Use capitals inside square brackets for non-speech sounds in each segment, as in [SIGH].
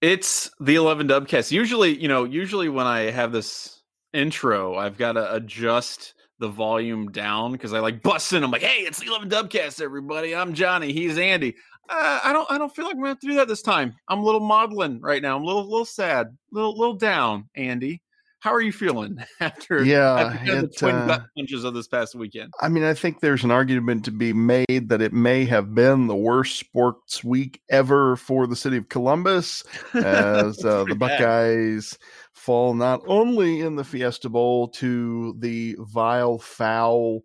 It's the 11 Dubcast. Usually, you know, usually when I have this intro, I've got to adjust the volume down because I like busting. I'm like, hey, it's the 11 Dubcast, everybody. I'm Johnny. He's Andy. Uh, I don't I don't feel like I'm gonna have to do that this time. I'm a little maudlin right now. I'm a little little sad, little little down, Andy. How are you feeling [LAUGHS] after yeah after the twin uh, gut punches of this past weekend? I mean, I think there's an argument to be made that it may have been the worst sports week ever for the city of Columbus, [LAUGHS] as uh, the Buckeyes fall not only in the Fiesta Bowl to the vile, foul,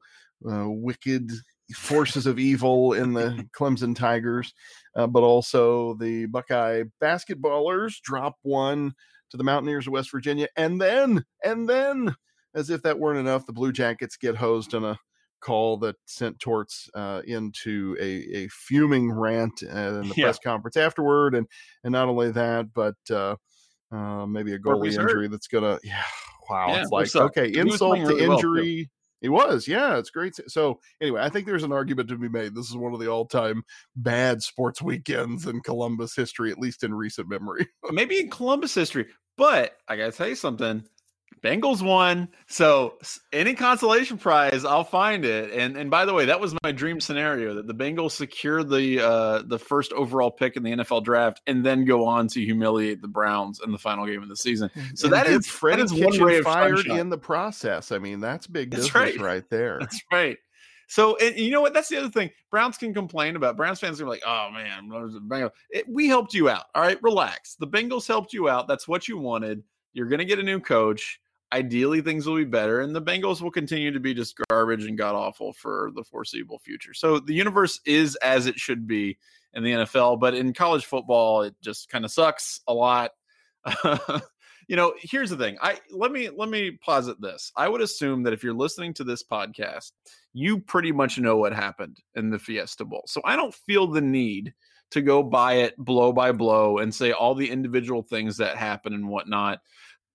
uh, wicked forces of evil in the [LAUGHS] Clemson Tigers, uh, but also the Buckeye basketballers drop one to the Mountaineers of West Virginia. And then, and then, as if that weren't enough, the Blue Jackets get hosed on a call that sent Torts uh, into a, a fuming rant in the yeah. press conference afterward. And and not only that, but uh, uh, maybe a goalie injury that's gonna [SIGHS] yeah wow yeah, it's like okay insult to really injury. Well, it was, yeah, it's great. So anyway, I think there's an argument to be made. This is one of the all-time bad sports weekends in Columbus history, at least in recent memory. Maybe in Columbus history. But I gotta tell you something. Bengals won. So any consolation prize, I'll find it. And and by the way, that was my dream scenario that the Bengals secure the uh the first overall pick in the NFL draft and then go on to humiliate the Browns in the final game of the season. So and that is that is one way of fired sunshine. in the process. I mean, that's big that's business right. right there. That's right. So, and you know what? That's the other thing. Browns can complain about. Browns fans are like, "Oh man, it, we helped you out. All right, relax. The Bengals helped you out. That's what you wanted. You're going to get a new coach. Ideally, things will be better, and the Bengals will continue to be just garbage and god awful for the foreseeable future. So, the universe is as it should be in the NFL, but in college football, it just kind of sucks a lot. [LAUGHS] you know, here's the thing. I let me let me posit this. I would assume that if you're listening to this podcast, you pretty much know what happened in the Fiesta Bowl. So I don't feel the need to go by it blow by blow and say all the individual things that happen and whatnot.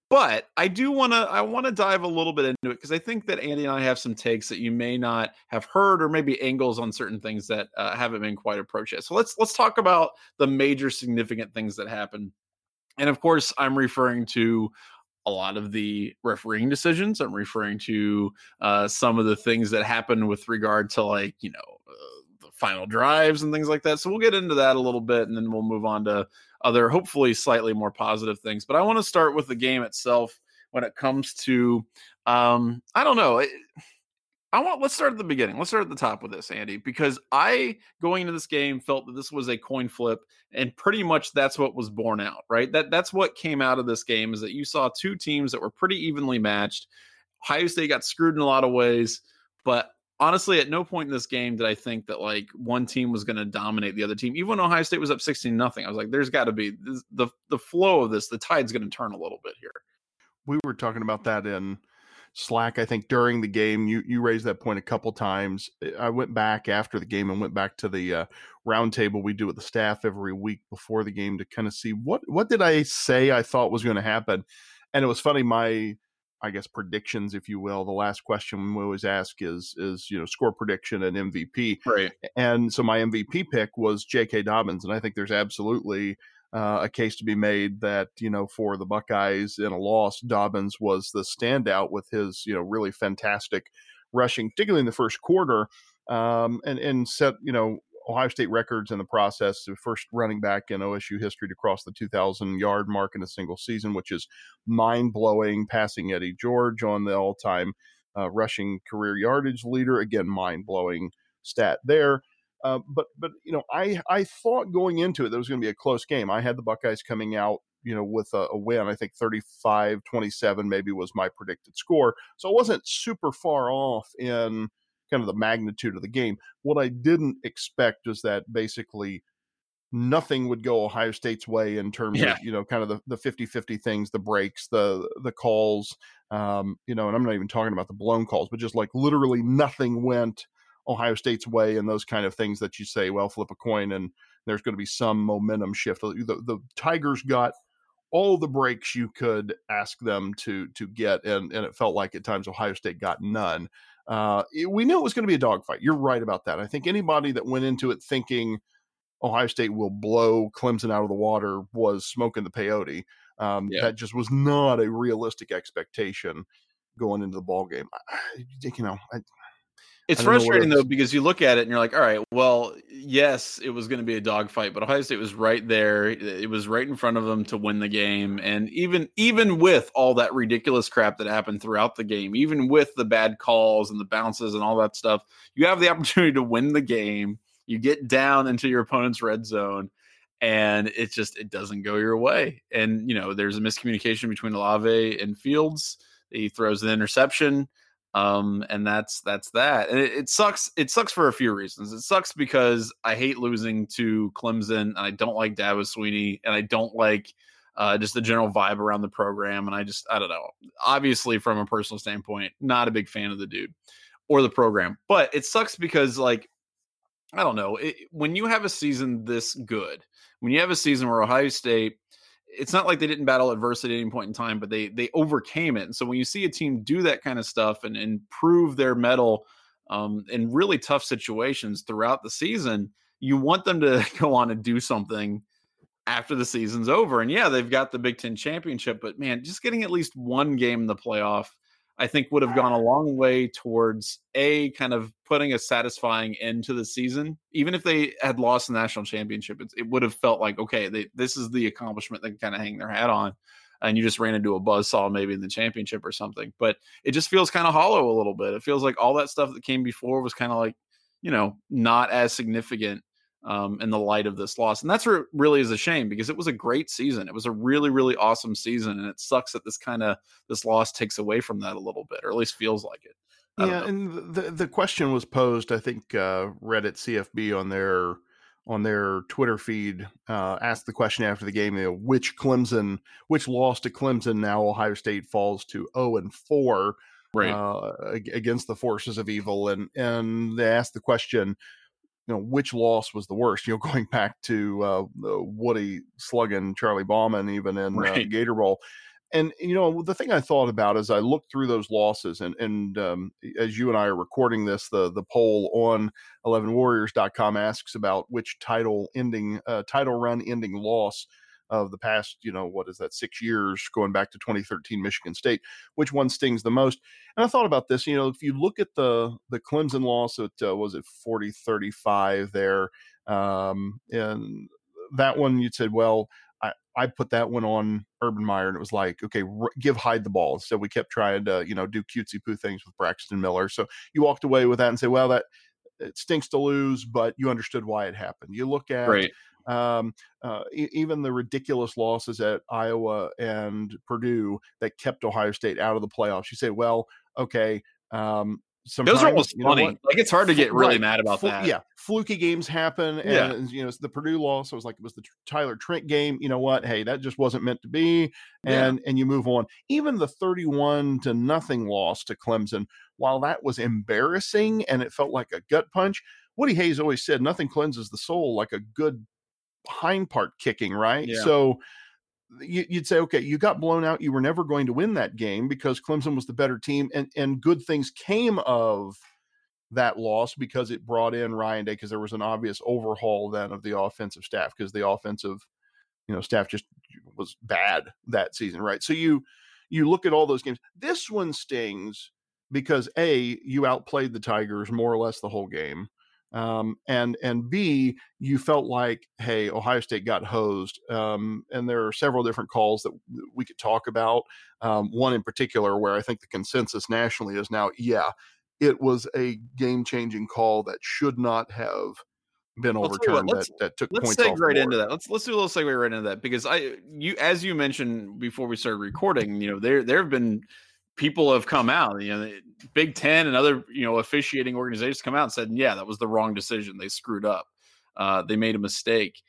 But I do want to I want to dive a little bit into it because I think that Andy and I have some takes that you may not have heard or maybe angles on certain things that uh, haven't been quite approached yet. So let's let's talk about the major significant things that happen and of course, I'm referring to a lot of the refereeing decisions. I'm referring to uh, some of the things that happen with regard to, like, you know, uh, the final drives and things like that. So we'll get into that a little bit and then we'll move on to other, hopefully, slightly more positive things. But I want to start with the game itself when it comes to, um, I don't know. It, I want let's start at the beginning. Let's start at the top with this, Andy, because I going into this game felt that this was a coin flip, and pretty much that's what was borne out, right? That that's what came out of this game is that you saw two teams that were pretty evenly matched. Ohio State got screwed in a lot of ways, but honestly, at no point in this game did I think that like one team was going to dominate the other team. Even when Ohio State was up sixteen nothing, I was like, "There's got to be this, the the flow of this. The tide's going to turn a little bit here." We were talking about that in Slack. I think during the game, you you raised that point a couple times. I went back after the game and went back to the uh, roundtable we do with the staff every week before the game to kind of see what what did I say I thought was going to happen, and it was funny. My I guess predictions, if you will. The last question we always ask is is you know score prediction and MVP. Right. And so my MVP pick was J.K. Dobbins, and I think there's absolutely uh, a case to be made that you know for the Buckeyes in a loss, Dobbins was the standout with his you know really fantastic rushing, particularly in the first quarter, um, and and set you know Ohio State records in the process. The first running back in OSU history to cross the 2,000 yard mark in a single season, which is mind blowing. Passing Eddie George on the all time uh, rushing career yardage leader, again mind blowing stat there. Uh, but but you know, I I thought going into it that was going to be a close game. I had the Buckeyes coming out, you know, with a, a win. I think 35-27 maybe was my predicted score. So I wasn't super far off in kind of the magnitude of the game. What I didn't expect is that basically nothing would go Ohio State's way in terms yeah. of, you know, kind of the, the 50-50 things, the breaks, the the calls, um, you know, and I'm not even talking about the blown calls, but just like literally nothing went Ohio State's way and those kind of things that you say, well, flip a coin and there's going to be some momentum shift. The, the Tigers got all the breaks you could ask them to to get, and and it felt like at times Ohio State got none. Uh, it, we knew it was going to be a dogfight. You're right about that. I think anybody that went into it thinking Ohio State will blow Clemson out of the water was smoking the peyote. Um, yeah. That just was not a realistic expectation going into the ball game. I, you know, I, it's frustrating though because you look at it and you're like, all right, well, yes, it was going to be a dogfight, but Ohio State was right there. It was right in front of them to win the game, and even even with all that ridiculous crap that happened throughout the game, even with the bad calls and the bounces and all that stuff, you have the [LAUGHS] opportunity to win the game. You get down into your opponent's red zone, and it just it doesn't go your way. And you know, there's a miscommunication between Olave and Fields. He throws an interception um, and that's that's that. And it, it, sucks. It sucks for a few reasons. It sucks because I hate losing to Clemson, and I don't like Dabo Swinney, and I don't like uh, just the general vibe around the program. And I just I don't know. Obviously, from a personal standpoint, not a big fan of the dude or the program. But it sucks because like I don't know. It, when you have a season this good, when you have a season where Ohio State it's not like they didn't battle adversity at any point in time, but they they overcame it. And so when you see a team do that kind of stuff and, and prove their mettle um, in really tough situations throughout the season, you want them to [LAUGHS] go on and do something after the season's over. And yeah, they've got the Big Ten championship, but man, just getting at least one game in the playoff I think would have gone a ah. long way towards a kind of putting a satisfying end to the season. Even if they had lost the national championship, it, it would have felt like okay, they, this is the accomplishment they can kind of hang their hat on. And you just ran into a buzz saw maybe in the championship or something. But it just feels kind of hollow a little bit. It feels like all that stuff that came before was kind of like, you know, not as significant um, in the light of this loss. And that's what really is a shame because it was a great season. It was a really, really awesome season. And it sucks that this kind of this loss takes away from that a little bit, or at least feels like it. yeah, and the the question was posed. I think uh, Reddit CFB on their on their Twitter feed uh, asked the question after the game: you know, which Clemson, which loss to Clemson now Ohio State falls to zero oh and four right. uh, against the forces of evil, and and they asked the question: you know which loss was the worst. You know, [LAUGHS] going back to uh, Woody slugging Charlie Bauman even [LAUGHS] in uh, right. uh, Gator Bowl. And you know the thing I thought about as I looked through those losses, and and um, as you and I are recording this, the the poll on 11warriors.com asks about which title ending uh, title run ending loss of the past, you know, what is that, six years going back to 2013 Michigan State, which one stings the most? And I thought about this, you know, if you look at the the Clemson loss, it uh, was it 40 35 there. Um, and that one, you'd said, well, I, I put that one on Urban Meyer, and it was like, okay, r- give Hyde the ball. So we kept trying to, you know, do cutesy poo things with Braxton Miller. So you walked away with that and say, well, that it stinks to lose, but you understood why it happened. You look at right um, uh, e- even the ridiculous losses at Iowa and Purdue that kept Ohio State out of the playoffs. You say, well, okay, um, Those are almost funny. Like it's hard to get really right. mad about Fl- that. Yeah, fluky games happen, and yeah. you know the Purdue loss. It was like it was the Tyler Trent game. You know what? Hey, that just wasn't meant to be, and yeah. and you move on. Even the thirty-one to nothing loss to Clemson, while that was embarrassing and it felt like a gut punch. Woody Hayes always said nothing cleanses the soul like a good hind part kicking, right? Yeah. So you, would say, okay, you got blown out. You were never going to win that game because Clemson was the better team, and and good things came of that loss because it brought in Ryan Day because there was an obvious overhaul then of the offensive staff because the offensive you know staff just was bad that season, right? So you you look at all those games. This one stings because a you outplayed the Tigers more or less the whole game. Um, and and B, you felt like, hey, Ohio State got hosed. Um, and there are several different calls that we could talk about. Um, one in particular, where I think the consensus nationally is now, yeah, it was a game changing call that should not have been overturned. What, that, that took let's points segue right into that. Let's let's do a little segue right into that because I you as you mentioned before we started recording, you know there there have been people have come out, you know, Big Ten and other, you know, officiating organizations come out and said, yeah, that was the wrong decision. They screwed up. Uh, they made a mistake.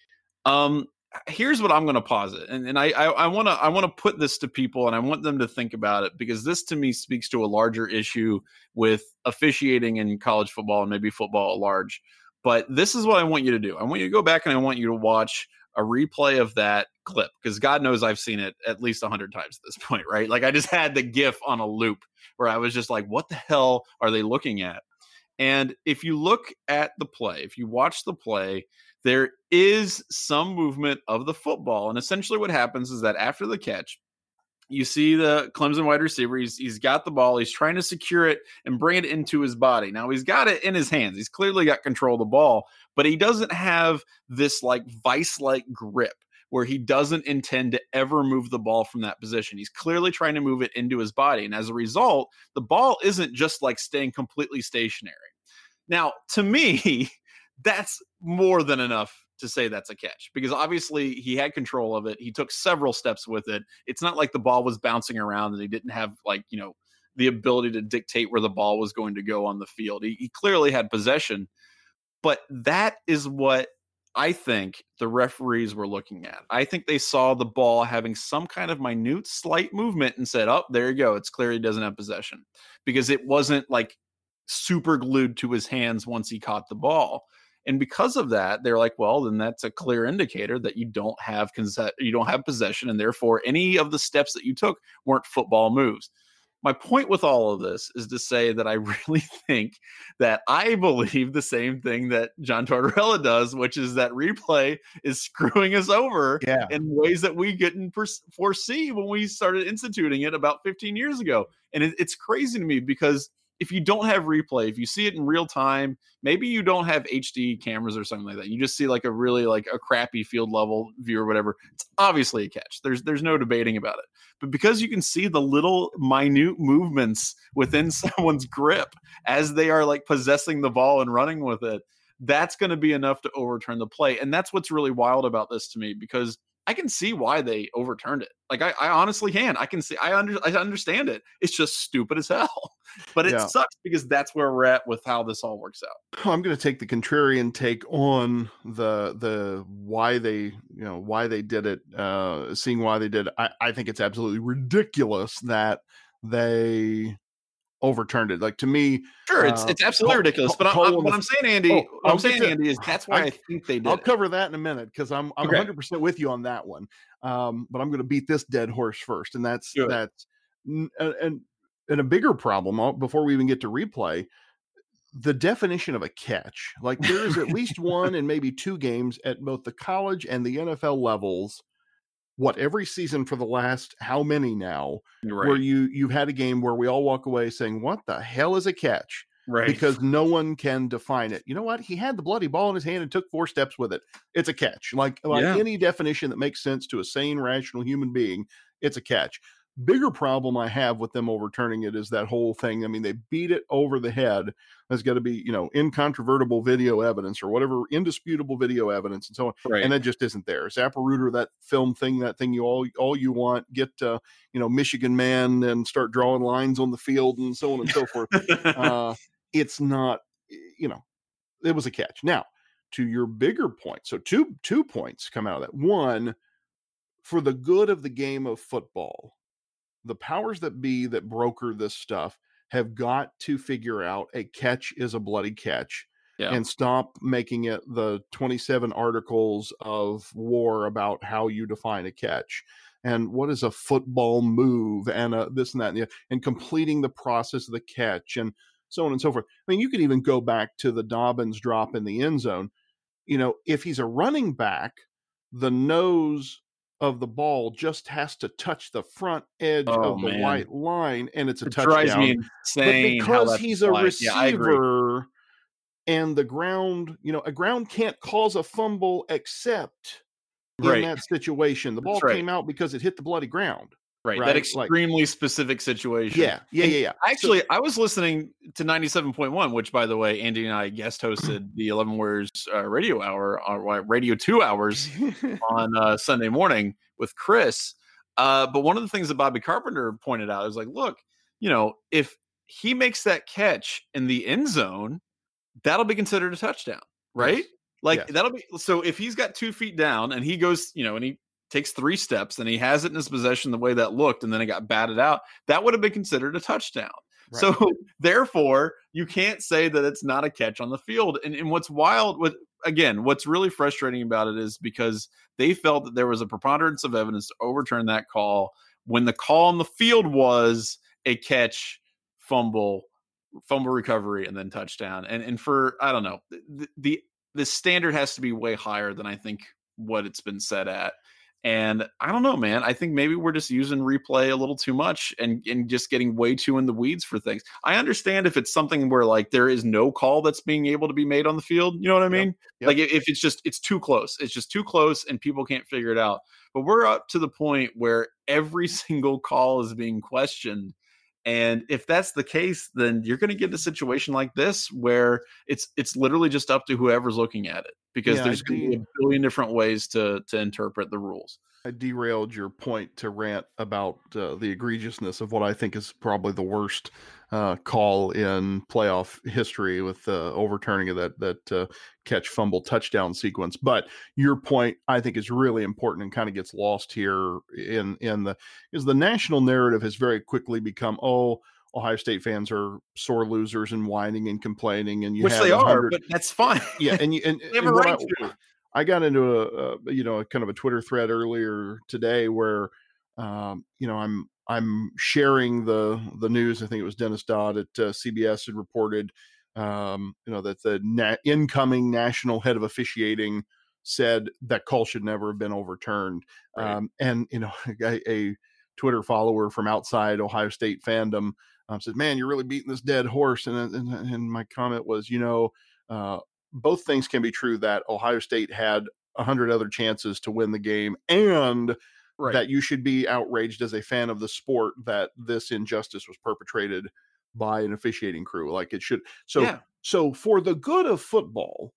Um, here's what I'm going to posit, and and I I want to I want to put this to people, and I want them to think about it because this to me speaks to a larger issue with officiating in college football and maybe football at large. But this is what I want you to do. I want you to go back and I want you to watch a replay of that clip because God knows I've seen it at least a hundred times at this [LAUGHS] point, right? Like I just had the GIF on a loop where I was just like, what the hell are they looking at? And if you look at the play, if you watch the play, there is some movement of the football. And essentially, what happens is that after the catch, you see the Clemson wide receiver. He's he's got the ball. He's trying to secure it and bring it into his body. Now he's got it in his hands. He's clearly got control of the ball, but he doesn't have this like vice-like grip where he doesn't intend to ever move the ball from that position. He's clearly trying to move it into his body, and as a result, the ball isn't just like staying completely stationary. Now, to me, [LAUGHS] that's more than enough to say that's a catch because obviously he had control of it. He took several steps with it. It's not like the ball was bouncing around and he didn't have like, you know, the ability to dictate where the ball was going to go on the field. He, he clearly had possession, but that is what I think the referees were looking at. I think they saw the ball having some kind of minute, slight movement and said, Oh, there you go. It's clear he doesn't have possession because it wasn't like super glued to his hands once he caught the ball. And because of that, they're like, well, then that's a clear indicator that you don't have conse- you don't have possession, and therefore any of the steps that you took weren't football moves. My point with all of this is to say that I [LAUGHS] really think that I believe the same thing that John Tortorella does, which is that replay is screwing us over yeah. in ways that we couldn't foresee when we started instituting it about 15 years ago. And it, it's crazy to me because if you don't have replay, if you see it in real time, maybe you don't have HD cameras or something like that. You just see like a really like a crappy field level view or whatever. It's obviously a catch. There's there's no debating about it. But because you can see the little minute movements within [LAUGHS] someone's grip as they are like possessing the ball and running with it, that's going to be enough to overturn the play. And that's what's really wild about this to me because I can see why they overturned it. Like I, I honestly can. I can see. I under. I understand it. It's just stupid as [LAUGHS] hell. But it yeah. sucks because that's where we're at with how this all works out. I'm going to take the contrarian take on the the why they you know why they did it. Uh, seeing why they did. It. I I think it's absolutely ridiculous that they overturned it. Like to me, sure, it's uh, it's absolutely ridiculous. But I'm, what I'm saying, Andy, oh, what I'm saying, Andy, is that's why I, I, think they did. I'll it. cover that in a minute because I'm I'm okay. 100 percent with you on that one. Um, but I'm going to beat this dead horse first, and that's Good. that's and and a bigger problem uh, before we even get to replay. The definition of a catch, like there is at least [LAUGHS] one and maybe two games at both the college and the NFL levels what every season for the last how many now right. where you you've had a game where we all walk away saying what the hell is a catch? Right. because no one can define it. You know what? He had the bloody ball in his hand and took four steps with it. It's a catch. Like like yeah. any definition that makes sense to a sane rational human being it's a catch bigger problem I have with them overturning it is that whole thing. I mean, they beat it over the head. There's got to be, you know, incontrovertible video evidence or whatever, indisputable video evidence and so on. Right. And that just isn't there. Zapruder, that film thing, that thing you all all you want, get uh, you know, Michigan man and start drawing lines on the field and so on and so forth. uh, [LAUGHS] it's not, you know, it was a catch. Now, to your bigger point. So two two points come out of that. One, for the good of the game of football, the powers that be that broker this stuff have got to figure out a catch is a bloody catch yeah. and stop making it the 27 articles of war about how you define a catch and what is a football move and a, this and that and, the, and completing the process of the catch and so on and so forth. I mean, you could even go back to the Dobbins drop in the end zone. You know, if he's a running back, the nose of the ball just has to touch the front edge oh, of the man. white line and it's a it touchdown. Drives me insane but because he's a receiver yeah, and the ground, you know, a ground can't cause a fumble except in that situation. The ball right. came out because it hit the bloody ground. Right. right. That extremely like, specific situation. Yeah. Yeah. Yeah. Yeah. Actually, so, I was listening to 97.1, which, by the way, Andy and I guest hosted [CLEARS THROAT] the 11 Warriors uh, radio hour, uh, radio two hours on uh, Sunday morning with Chris. Uh, but one of the things that Bobby Carpenter pointed out is like, look, you know, if he makes that catch in the end zone, that'll be considered a touchdown, right? Yes. Like yes. that'll be so if he's got two feet down and he goes, you know, and he takes three steps and he has it in his possession the way that looked and then it got batted out that would have been considered a touchdown right. so [LAUGHS] therefore you can't say that it's not a catch on the field and, and what's wild with again what's really frustrating about it is because they felt that there was a preponderance of evidence to overturn that call when the call on the field was a catch fumble fumble recovery and then touchdown and and for i don't know the, the the standard has to be way higher than I think what it's been set at. And I don't know, man. I think maybe we're just using replay a little too much and, and just getting way too in the weeds for things. I understand if it's something where like there is no call that's being able to be made on the field. You know what I mean? Yep. Yep. Like if it's just it's too close, it's just too close and people can't figure it out. But we're up to the point where every [LAUGHS] single call is being questioned and if that's the case, then you're going to get a situation like this where it's it's literally just up to whoever's looking at it because yeah, there's going to be a billion different ways to to interpret the rules. I derailed your point to rant about uh, the egregiousness of what I think is probably the worst uh, call in playoff history with the overturning of that that uh, catch fumble touchdown sequence. But your point, I think, is really important and kind of gets lost here in in the is the national narrative has very quickly become oh. Ohio State fans are sore losers and whining and complaining, and you which they are, but that's fine. Yeah, and you and, [LAUGHS] and right I, I got into a, a, you know a kind of a Twitter thread earlier today where um, you know I'm I'm sharing the the news. I think it was Dennis Dodd at uh, CBS had reported um, you know that the na- incoming national head of officiating said that call should never have been overturned. Right. Um, and you know [LAUGHS] a, a, Twitter follower from outside Ohio State fandom um, said, "Man, you're really beating this dead horse." And and, and my comment was, you know. Uh, both things can be true that Ohio State had a hundred other chances to win the game and right. that you should be outraged as a fan of the sport that this injustice was perpetrated by an officiating crew like it should so yeah. so for the good of football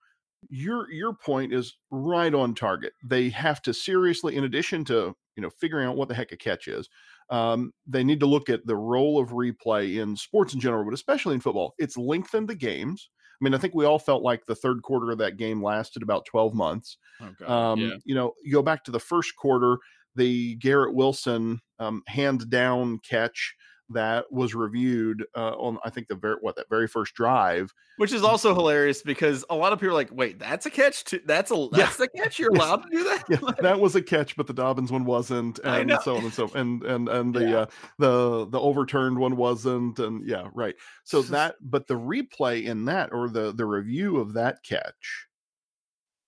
your your point is right on target they have to seriously in addition to you know figuring out what the heck a catch is um, they need to look at the role of replay in sports in general but especially in football it's lengthened the games I mean, I think we all felt like the third quarter of that game lasted about 12 months. Okay. Oh, um, yeah. You know, you go back to the first quarter, the Garrett Wilson um, hand down catch that was reviewed uh, on I think the very what that very first drive, which is also hilarious because a lot of people are like, "Wait, that's a catch? Too? That's a that's yeah. a catch? You're allowed to do that? yeah, [LAUGHS] that was a catch, but the Dobbins one wasn't, and so on and so and and and the yeah. uh, the the overturned one wasn't, and yeah, right. So that, but the replay in that or the the review of that catch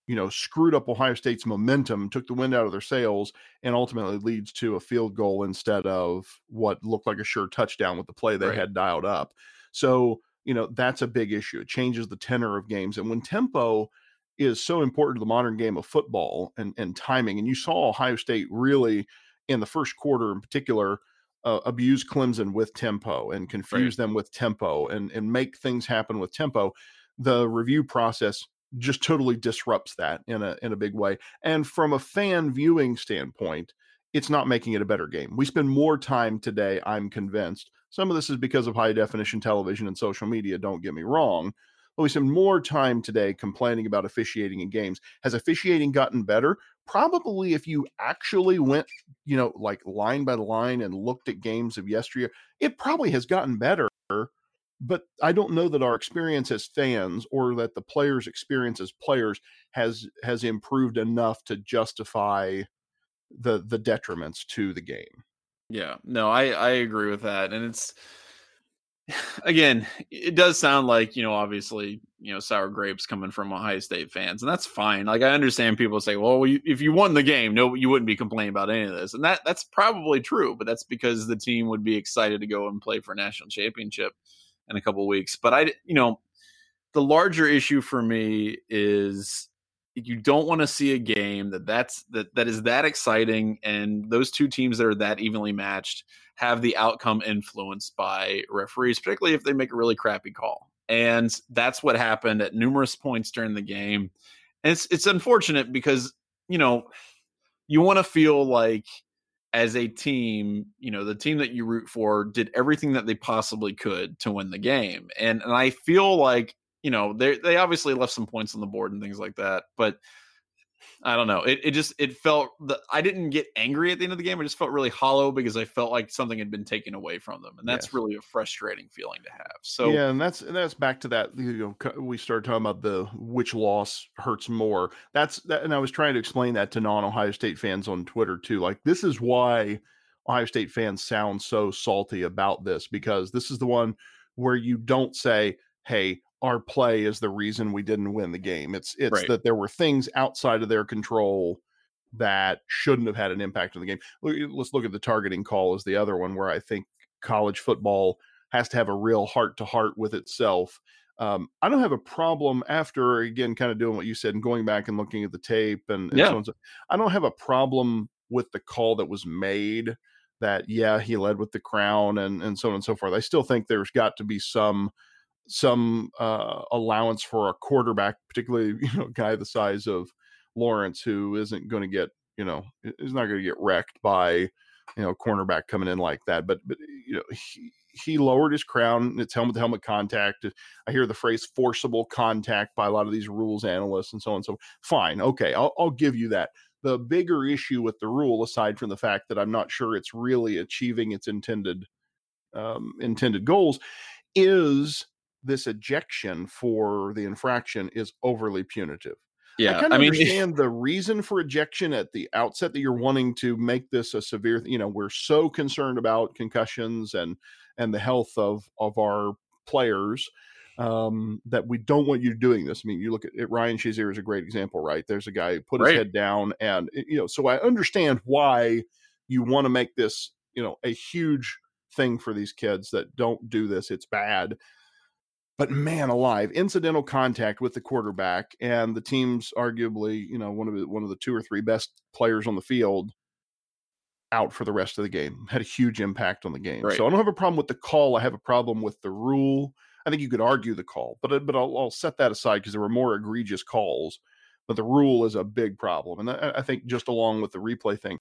you know, screwed up Ohio State's momentum, took the wind out of their sails, and ultimately leads to a field goal instead of what looked like a sure touchdown with the play they right. had dialed up. So, you know, that's a big issue. It changes the tenor of games. And when tempo is so important to the modern game of football and, and timing, and you saw Ohio State really in the first quarter in particular. Uh, abuse Clemson with tempo and confuse right. them with tempo and and make things happen with tempo. The review process just totally disrupts that in a in a big way. And from a fan viewing standpoint, it's not making it a better game. We spend more time today, I'm convinced. Some of this is because of high definition television and social media, don't get me wrong. But we spend more time today complaining about officiating in games. Has officiating gotten better? Probably if you actually went, you know, like line by line and looked at games of yesteryear, it probably has gotten better but I don't know that our experience as fans or that the players' experience as players has has improved enough to justify the the detriments to the game. Yeah, no, I I agree with that, and it's [SIGHS] again, it does sound like you know, obviously, you know, sour grapes coming from Ohio State fans, and that's fine. Like I understand people say, well, if you won the game, no, you wouldn't be complaining about any of this, and that that's probably true, but that's because the team would be excited to go and play for a national championship in a couple weeks. But I, you know, the larger issue for me is you don't want to see a game that that's that that is that exciting and those two teams that are that evenly matched have the outcome influenced by referees particularly if they make a really crappy call and that's what happened at numerous points during the game and it's it's unfortunate because you know you want to feel like as a team, you know, the team that you root for did everything that they possibly could to win the game. And and I feel like, you know, they they obviously left some points on the board and things like that, but I don't know. It it just it felt that I didn't get angry at the end of the game. I just felt really hollow because I felt like something had been taken away from them, and that's yes. really a frustrating feeling to have. So yeah, and that's and that's back to that. You know, we started talking about the which loss hurts more. That's that, and I was trying to explain that to non Ohio State fans on Twitter too. Like this is why Ohio State fans sound so salty about this because this is the one where you don't say, "Hey, our play is the reason we didn't win the game. It's it's Right. that there were things outside of their control that shouldn't have had an impact on the game. Let's look at the targeting call as the other one where I think college football has to have a real heart to heart with itself. Um, I don't have a problem after again kind of doing what you said and going back and looking at the tape and, and Yeah. so on. So I don't have a problem with the call that was made that yeah he led with the crown and and so on and so forth. I still think there's got to be some some uh, allowance for a quarterback, particularly [LAUGHS] you know a guy the size of Lawrence who isn't going to get you know is not going to get wrecked by you know cornerback coming in like that. But but you know he he lowered his crown. It's helmet to helmet contact. I hear the phrase forcible contact by a lot of these rules analysts and so on. And so fine, okay, I'll, I'll give you that. The bigger issue with the rule, aside from the fact that I'm not sure it's really achieving its intended um, intended goals, is this ejection for the infraction is overly punitive. Yeah, I kind I mean, [LAUGHS] understand the reason for ejection at the outset that you're wanting to make this a severe. You know, we're so concerned about concussions and and the health of of our players um, that we don't want you doing this. I mean, you look at Ryan Shazier is a great example, right? There's a guy who put his head down, and you know, so I understand why you want to make this, you know, a huge thing for these kids that don't do this. It's bad. But man alive, incidental contact with the quarterback and the team's arguably, you know, one of the one of the two or three best players on the field out for the rest of the game had a huge impact on the game. Right. So I don't have a problem with the call. I have a problem with the rule. I think you could argue the call, but I- but I'll, I'll set that aside because there were more egregious calls. But the rule is a big problem, and I, I think just along with the replay thing,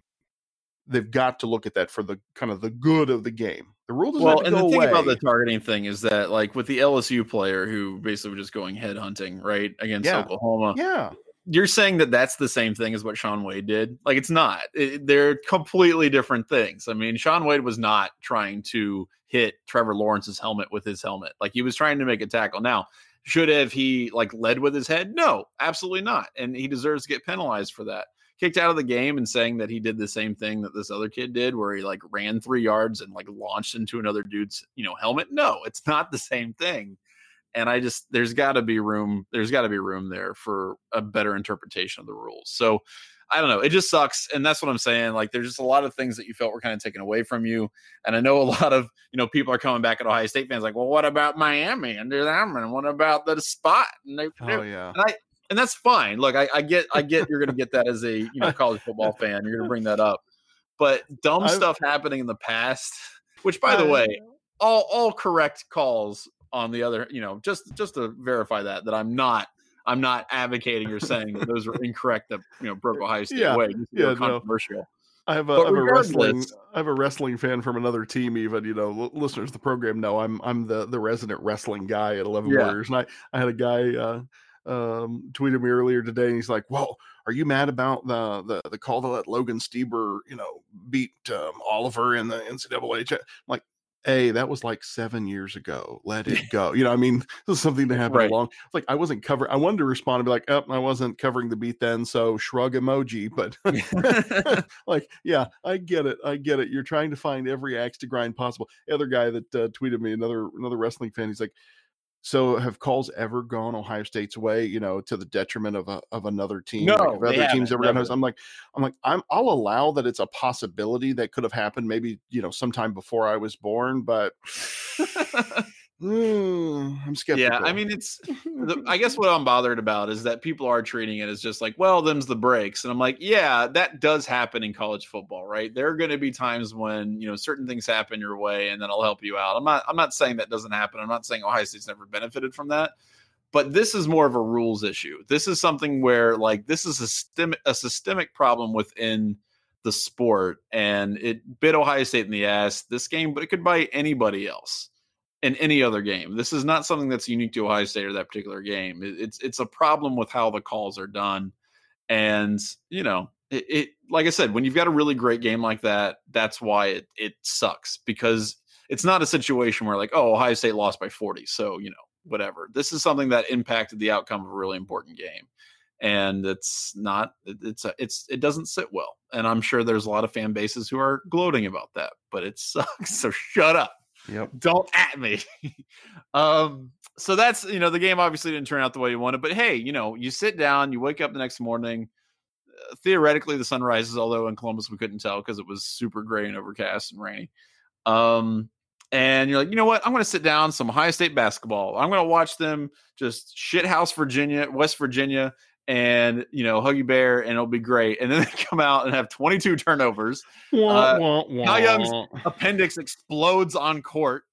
they've got to look at that for the kind of the good of the game. The rule doesn't well, and the thing away. about the targeting thing is that, like, with the LSU player who basically was just going head hunting right against Yeah. Oklahoma, yeah, you're saying that that's the same thing as what Shaun Wade did. Like, it's not. It- they're completely different things. I mean, Shaun Wade was not trying to hit Trevor Lawrence's helmet with his helmet. Like, he was trying to make a tackle. Now, should have he like led with his head? No, absolutely not. And he deserves to get penalized for that. Kicked out of the game and saying that he did the same thing that this other kid did, where he like ran three yards and like launched into another dude's you know helmet. No, it's not the same thing. And I just there's got to be room. There's got to be room there for a better interpretation of the rules. So I don't know. It just sucks, and that's what I'm saying. Like, there's just a lot of things that you felt were kind of taken away from you, and I know a [LAUGHS] lot of you know people are coming back at Ohio State fans like, well, what about Miami and them, and what about the spot? And they, oh yeah, and I and that's fine. Look, I, I get I get you're gonna get that as a you know [LAUGHS] college football fan. You're gonna bring that up. But dumb stuff happening in the past, which by the way, all all correct calls on the other, you know, just just to verify that that I'm not I'm not advocating or saying that those are incorrect that you know broke Ohio State Yeah, away. Yeah, yeah, no. I have a, I have a wrestling I have a wrestling fan from another team. Even you know, l- listeners of the program know I'm I'm the the resident wrestling guy at Eleven Yeah. Warriors, and I I had a guy uh, um, tweeted me earlier today, and he's like, "Well, are you mad about the the the call to let Logan Stieber you know beat um, Oliver in the NCAA?" cha-" I'm like. Hey, that was like seven years ago. Let it [LAUGHS] go. You know, I mean, [LAUGHS] this is something that happened Right. long. It's like I wasn't covering. I wanted to respond and be like, "Oh, I wasn't covering the beat then." So shrug emoji. But [LAUGHS] like, yeah, I get it. I get it. You're trying to find every axe to grind possible. The other guy that uh, tweeted me, another another wrestling fan, he's like, "So have calls ever gone Ohio State's way? You know, to the detriment of a of another team? No, like if other teams ever gone?" never. I'm like, I'm like, I'm I'll allow that it's a possibility that could have happened, maybe you know, sometime before I was born, but [LAUGHS] mm, I'm skeptical. yeah, I mean, it's [LAUGHS] the, I guess what I'm bothered about is that people are treating it as just like, well, them's the breaks, and I'm like, yeah, that does happen in college football, right? There are going to be times when you know certain things happen your way, and then I'll help you out. I'm not, I'm not saying that doesn't happen. I'm not saying Ohio State's never benefited from that, but this is more of a rules issue. This is something where like this is a systemic, a systemic problem within the sport, and it bit Ohio State in the ass this game, but it could bite anybody else in any other game. This is not something that's unique to Ohio State or that particular game. It's it's a problem with how the calls are done, and you know, it, it like I said, when you've got a really great game like that, that's why it it sucks because it's not a situation where like, oh, Ohio State lost by forty, so you know, whatever. This is something that impacted the outcome of a really important game. And it's not. It's a, it's. It doesn't sit well, and I'm sure there's a lot of fan bases who are gloating about that. But it [LAUGHS] sucks. So shut up. Yep. Don't at me. [LAUGHS] um, so that's you know the game obviously didn't turn out the way you wanted, but hey, you know you sit down, you wake up the next morning. Uh, theoretically, the sun rises, although in Columbus we couldn't tell because it was super gray and overcast and rainy. Um, and you're like, you know what? I'm going to sit down some Ohio State basketball. I'm going to watch them just shithouse Virginia, West Virginia, and you know Huggy Bear, and it'll be great. And then they come out and have 22 turnovers. Wah, uh, wah, wah. Kyle Young's appendix explodes on court.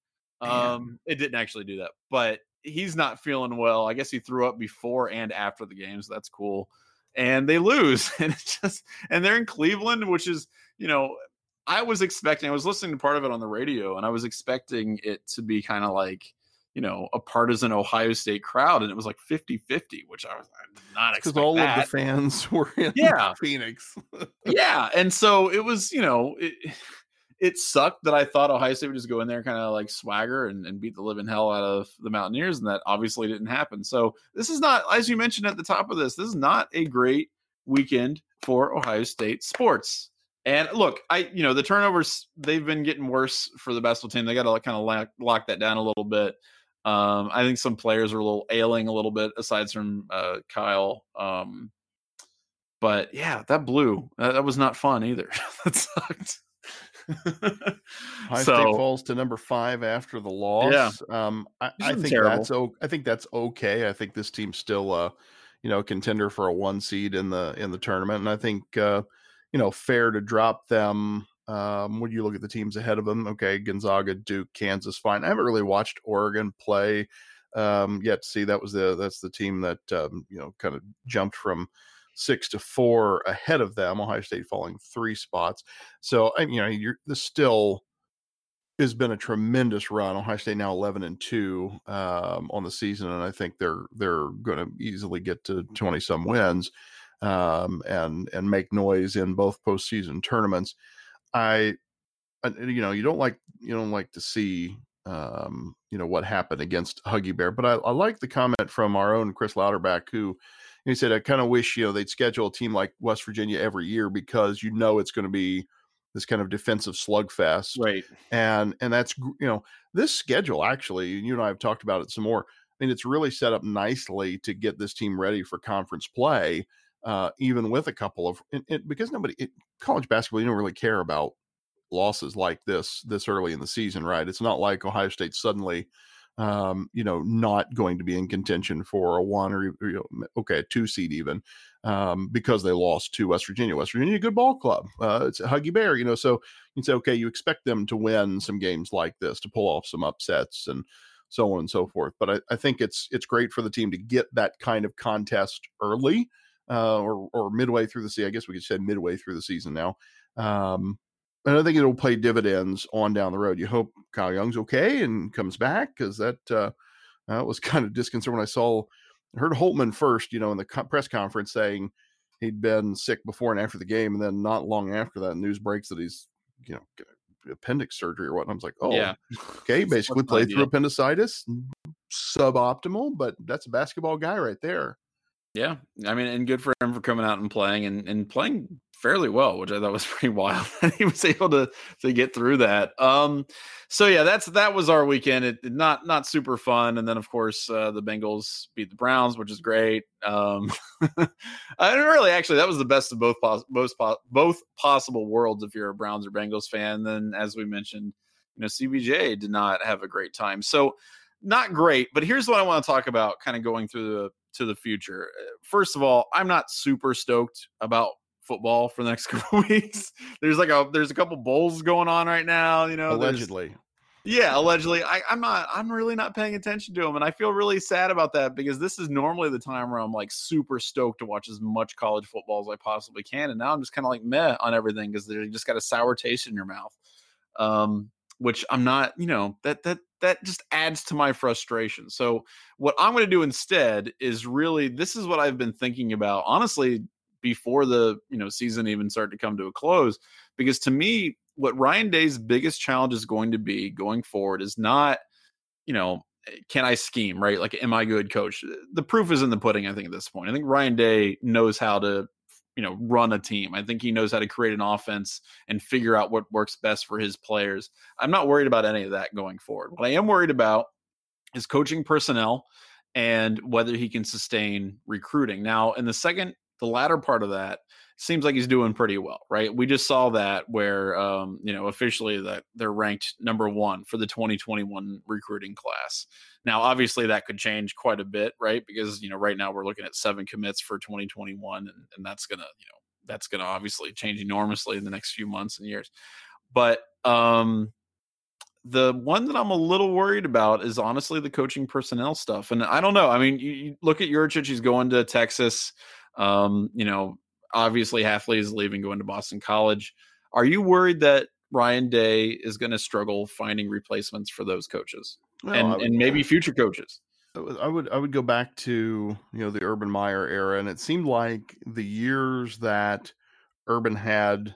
Um, it didn't actually do that, but he's not feeling well. I guess he threw up before and after the game, so that's cool. And they lose, [LAUGHS] and it's just and they're in Cleveland, which is you know I was expecting. I was listening to part of it on the radio, and I was expecting it to be kind of like you know, a partisan Ohio State crowd, and it was like 50 50, which I was not because all that. of the fans [LAUGHS] were in yeah. Phoenix. [LAUGHS] yeah. And so it was, you know, it, it sucked that I thought Ohio State would just go in there kind of like swagger and, and beat the living hell out of the Mountaineers, and that obviously didn't happen. So this is not, as you mentioned at the top of this, this is not a great weekend for Ohio State sports. And look, I you know the turnovers they've been getting worse for the basketball team. They got to kind of lock, lock that down a little bit. Um, I think some players are a little ailing a little bit, aside from uh, Kyle. Um, but yeah, that blew. That, that was not fun either. [LAUGHS] that sucked. [LAUGHS] High so, State falls to number five after the loss. Yeah, um, I, I think terrible. that's o- I think that's okay. I think this team's still, uh, you know, contender for a one seed in the in the tournament, and I think, uh, you know, fair to drop them um, when you look at the teams ahead of them, okay, Gonzaga, Duke, Kansas, fine. I haven't really watched Oregon play um, yet. See, that was the that's the team that um, you know kind of jumped from six to four ahead of them. Ohio State falling three spots. So you know, you're this still has been a tremendous run. Ohio State now eleven and two um, on the season, and I think they're they're going to easily get to twenty some wins um, and and make noise in both postseason tournaments. I, you know, you don't like you don't like to see um, you know what happened against Huggy Bear, but I, I like the comment from our own Chris Lauderback who he said I kind of wish you know they'd schedule a team like West Virginia every year because you know it's going to be this kind of defensive slugfest, right? And and that's you know this schedule actually, you and I have talked about it some more. I mean, it's really set up nicely to get this team ready for conference play uh, even with a couple of because nobody it, college basketball you don't really care about losses like this this early in the season, right? It's not like Ohio State suddenly, um, you know, not going to be in contention for a one or, you know, okay, a two seed even, um, because they lost to West Virginia. West Virginia, good ball club. Uh, it's a Huggy Bear, you know. So you say, okay, you expect them to win some games like this, to pull off some upsets and so on and so forth. But I, I think it's it's great for the team to get that kind of contest early uh, or or midway through the season. I guess we could say midway through the season now. Um, and I think it'll pay dividends on down the road. You hope Kyle Young's okay and comes back because that uh, that was [LAUGHS] kind of disconcerting when I saw I heard Holtmann first, you know, in the co- press conference saying he'd been sick before and after the game, and then not long after that, news breaks that he's you know appendix surgery or what. And I was like, oh, yeah. [LAUGHS] okay, basically played through appendicitis, suboptimal, but that's a basketball guy right there. Yeah, I mean, and good for him for coming out and playing and, and playing fairly well, which I thought was [LAUGHS] pretty wild [LAUGHS] that he was able to to get through that. Um, so yeah, that's that was our weekend. It, not not super fun, and then of course uh, the Bengals beat the Browns, which is great. Um, [LAUGHS] and really, actually, that was the best of both pos- most po- both possible worlds if you're a Browns or Bengals fan. Then, as we mentioned, you know, CBJ did not have a great time. So not great, but here's what I want to talk about kind of going through the to the future. Uh, first of all, I'm not super stoked about football for the next [LAUGHS] couple weeks. There's like a there's a couple bowls going on right now, you know. Allegedly. Yeah, allegedly. I, I'm not I'm really not paying attention to them. And I feel really sad about that because this is normally the time where I'm like super stoked to watch as much college football as I possibly can. And now I'm just kind of like meh on everything because they just got a sour taste in your mouth. Um, which I'm not, you know, that that that just adds to my frustration. So what I'm going to do instead is really this is what I've been thinking about honestly before the, you know, season even started to come to a close because to me what Ryan Day's biggest challenge is going to be going forward is not, you know, eh, can I scheme, right? Like am I good coach? The proof is in the pudding I think at this point. I think Ryan Day knows how to you know run a team. I think he knows how to create an offense and figure out what works best for his players. I'm not worried about any of that going forward. What I am worried about is coaching personnel and whether he can sustain recruiting. Now, in the second, the latter part of that seems like he's doing pretty well, right? We just saw that where, um, you know, officially that they're ranked number one for the 2021 recruiting class. Now, obviously, that could change quite a bit, right? Because you know, right now we're looking at seven commits for 2021, and, and that's gonna, you know, that's gonna obviously change enormously in the next few months and years. But um, the one that I'm a little worried about is honestly the coaching personnel stuff. And I don't know. I mean, you, you look at Yurcich, he's going to Texas. Um, you know, obviously Hafley is leaving, going to Boston College. Are you worried that Ryan Day is going to struggle finding replacements for those coaches well, and, would, and maybe future coaches? I would I would go back to you know the Urban Meyer era, and it seemed like the years that Urban had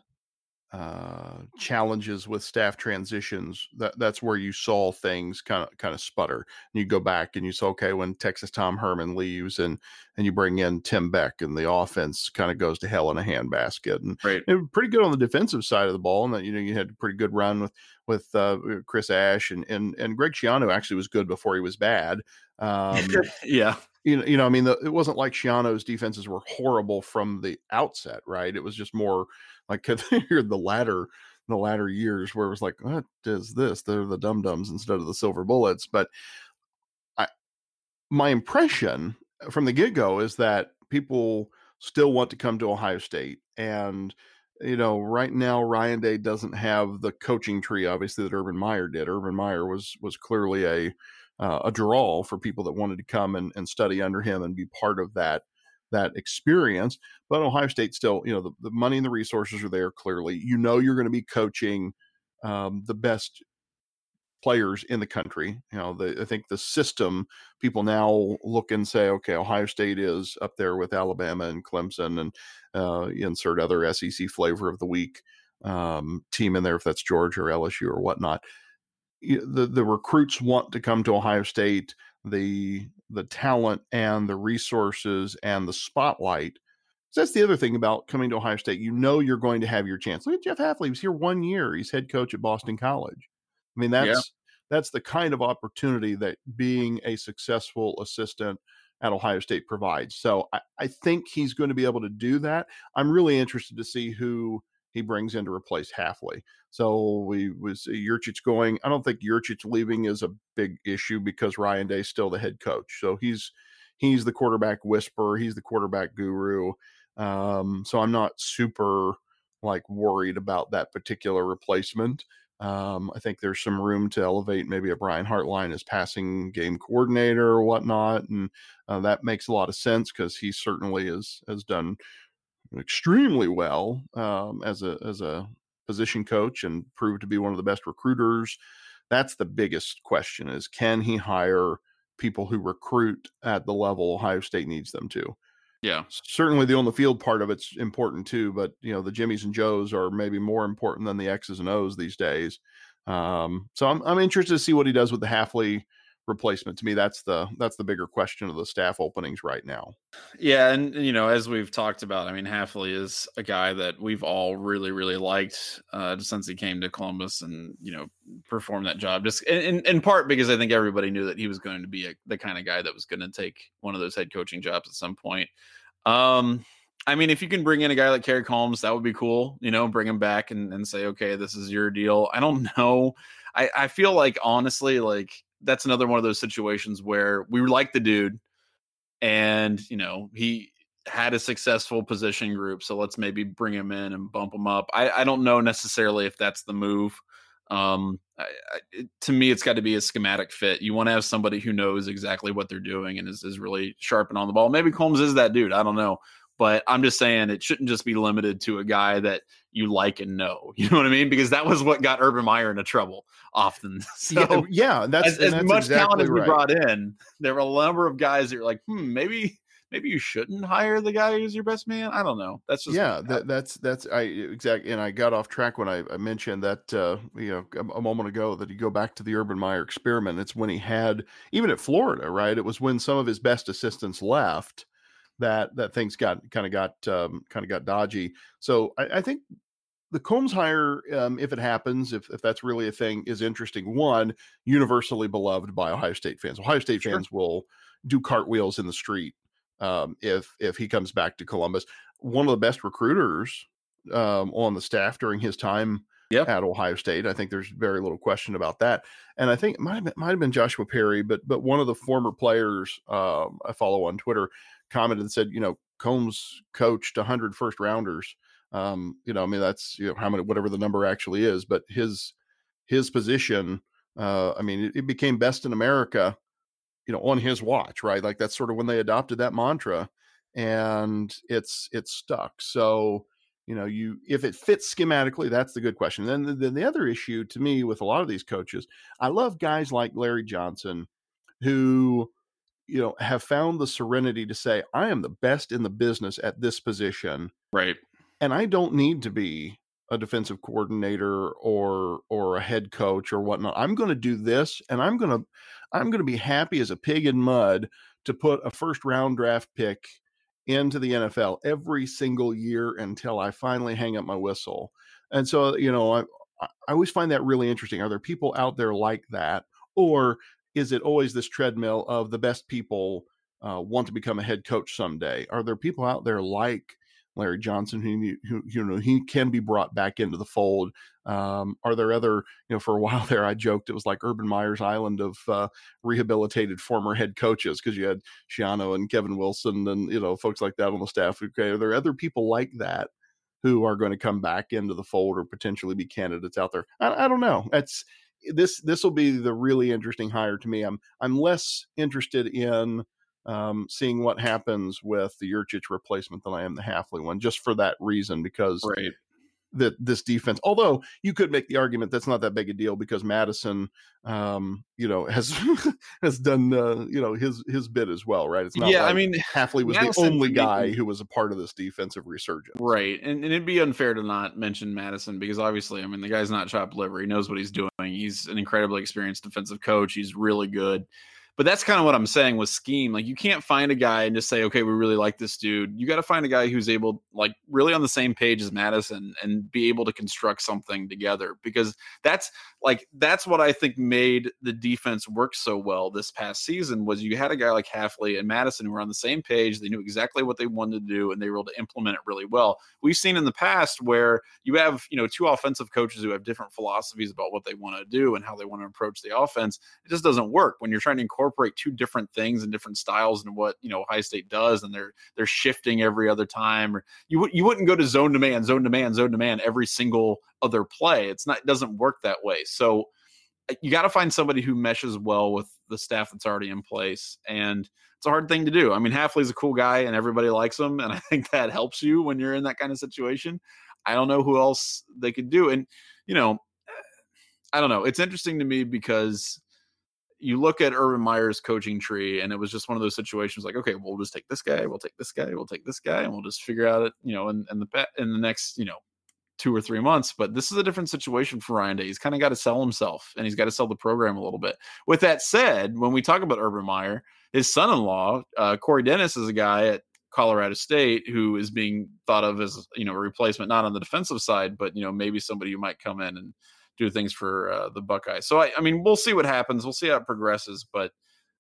uh, challenges with staff transitions, that that's where you saw things kind of kind of sputter. And you go back and you say, okay, when Texas Tom Herman leaves and and you bring in Tim Beck and the offense kind of goes to hell in a handbasket. And right. it was pretty good on the defensive side of the ball. And that you know you had a pretty good run with with uh, Chris Ash and and and Greg Schiano actually was good before he was bad. Um, [LAUGHS] yeah. You know, you know, I mean, the, it wasn't like Schiano's defenses were horrible from the outset, right? It was just more like [LAUGHS] the latter the latter years where it was like, what is this? They're the dum dums instead of the silver bullets. But I, my impression uh, from the get go is that people still want to come to Ohio State. And, you know, right now Ryan Day doesn't have the coaching tree, obviously, that Urban Meyer did. Urban Meyer was was clearly a uh, a draw for people that wanted to come and, and study under him and be part of that that experience. But Ohio State still, you know, the, the money and the resources are there clearly. You know, you're going to be coaching um, the best players in the country. You know, the, I think the system people now look and say, okay, Ohio State is up there with Alabama and Clemson, and uh, insert other SEC flavor of the week um, team in there if that's Georgia or LSU or whatnot. The the recruits want to come to Ohio State the the talent and the resources and the spotlight. So that's the other thing about coming to Ohio State. You know you're going to have your chance. Look at Jeff Hafley. He was here one year. He's head coach at Boston College. I mean, that's yeah. that's the kind of opportunity that being a successful assistant at Ohio State provides. So I, I think he's going to be able to do that. I'm really interested to see who he brings in to replace Hafley. So we was Yurcich going. I don't think Yurcich leaving is a big issue because Ryan Day's still the head coach. So he's he's the quarterback whisperer. He's the quarterback guru. Um, so I'm not super like worried about that particular replacement. Um, I think there's some room to elevate maybe a Brian Hartline as passing game coordinator or whatnot, and uh, that makes a lot of sense because he certainly has has done extremely well um, as a as a position coach and proved to be one of the best recruiters. That's the biggest question: is can he hire people who recruit at the level Ohio State needs them to? Yeah, certainly the on the field part of it's important too, but you know the Jimmys and Joes are maybe more important than the X's and O's these days. Um, so I'm I'm interested to see what he does with the Hafley replacement to me that's the that's the bigger question of the staff openings right now yeah and you know as we've talked about i mean hafley is a guy that we've all really really liked uh, since he came to columbus and you know performed that job just in, in part because i think everybody knew that he was going to be a, the kind of guy that was going to take one of those head coaching jobs at some point um I mean, if you can bring in a guy like Kerry Coombs, that would be cool. You know, bring him back and, and say, okay, this is your deal. I don't [LAUGHS] know. I, I feel like honestly, like that's another one of those situations where we like the dude and you know he had a successful position group so let's maybe bring him in and bump him up. I, I don't know necessarily if that's the move. Um I, I, to me it's got to be a schematic fit. You want to have somebody who knows exactly what they're doing and is, is really sharp and on the ball. Maybe Coombs is that dude i don't know but I'm just saying it shouldn't just be limited to a guy that you like and know. [LAUGHS] You know what I mean? Because that was what got Urban Meyer into trouble often. [LAUGHS] So yeah, yeah that's as, as that's much exactly talent as right. we brought in, there were a number of guys that are like, hmm, maybe maybe you shouldn't hire the guy who's your best man. I don't know. That's just yeah. That, that's that's I exactly. And I got off track when I, I mentioned that uh, you know a, a, moment ago that you go back to the Urban Meyer experiment. It's when he had even at Florida, right? It was when some of his best assistants left that that things got kind of got um, kind of got dodgy. So I, I think the Coombs hire, um, if it happens, if, if that's really a thing, is interesting. One, universally beloved by Ohio State fans. Ohio State sure. fans will do cartwheels in the street um, if if he comes back to Columbus. One of the best recruiters um, on the staff during his time yep. at Ohio State. I think there's very little question about that. And I think it might have been, might have been Joshua Perry, but but one of the former players um, I follow on Twitter commented and said, you know, Coombs coached 100 first rounders. Um, you know, I mean, that's you know how many, whatever the number actually is, but his his position, uh, I mean, it, it became best in America, you know, on his watch, right? Like that's sort of when they adopted that mantra, and it's it's stuck. So you know you if it fits schematically that's the good question then then the other issue to me with a lot of these coaches i love guys like larry johnson who you know have found the serenity to say i am the best in the business at this position right and i don't need to be a defensive coordinator or or a head coach or whatnot i'm going to do this and i'm going to i'm going to be happy as a pig in mud to put a first round draft pick into the NFL every single year until I finally hang up my whistle. And so, you know, I, I always find that really interesting. Are there people out there like that? Or is it always this treadmill of the best people uh, want to become a head coach someday? Are there people out there like Larry Johnson, who, who you know he can be brought back into the fold. Um, are there other you know for a [LAUGHS] while there I joked it was like Urban Meyer's island of uh, rehabilitated former head coaches because you had Schiano and Kevin Wilson and you know folks like that on the staff. Okay, are there other people like that who are going to come back into the fold or potentially be candidates out there? I, I don't know. That's this this will be the really interesting hire to me. I'm I'm less interested in um, seeing what happens with the Yurcich replacement than I am the Hafley one, just for that reason, because right. That this defense, although you could make the argument that's not that big a deal because Madison, um, you know, has [LAUGHS] has done uh, you know his his bit as well, right? It's not yeah, like I mean, Hafley was Madison, the only guy who was a part of this defensive resurgence, right? And, and it'd be unfair to not mention Madison because obviously, I mean, the guy's not chopped liver; he knows what he's doing. He's an incredibly experienced defensive coach. He's really good. But that's kind of what I'm saying with scheme. Like you can't find a guy and just say, okay, we really like this dude. You got to find a guy who's able, like, really on the same page as Madison and be able to construct something together because that's like that's what I think made the defense work so well this past season was you had a guy like Hafley and Madison who were on the same page. They knew exactly what they wanted to do and they were able to implement it really well. We've seen in the past where you have, you know, two offensive coaches who have different philosophies about what they want to do and how they want to approach the offense. It just doesn't work when you're trying to incorporate incorporate two different things and different styles and what you know Ohio State does, and they're they're shifting every other time. Or you you wouldn't go to zone demand, zone demand, zone demand every single other play. It's not it doesn't work that way. So uh, you got to find somebody who meshes well with the staff that's already in place and it's a hard thing to do. I mean, Hafley's a cool guy and everybody likes him, and [LAUGHS] I think that helps you when you're in that kind of situation. I don't know who else they could do, and you know, I don't know. It's interesting to me because you look at Urban Meyer's coaching tree, and it was just one of those situations like, okay, we'll just take this guy, we'll take this guy, we'll take this guy, and we'll just figure out it, you know, in, in the in the next, you know, two or three months. But this is a different situation for Ryan Day. He's kind of got to sell himself, and he's got to sell the program a little bit. With that said, when we talk about Urban Meyer, his son-in-law uh, Corey Dennis is a guy at Colorado State who is being thought of as you know a replacement, not on the defensive side, but you know maybe somebody who might come in and do things for uh, the Buckeyes. So I, I mean, we'll see what happens. We'll see how it progresses, but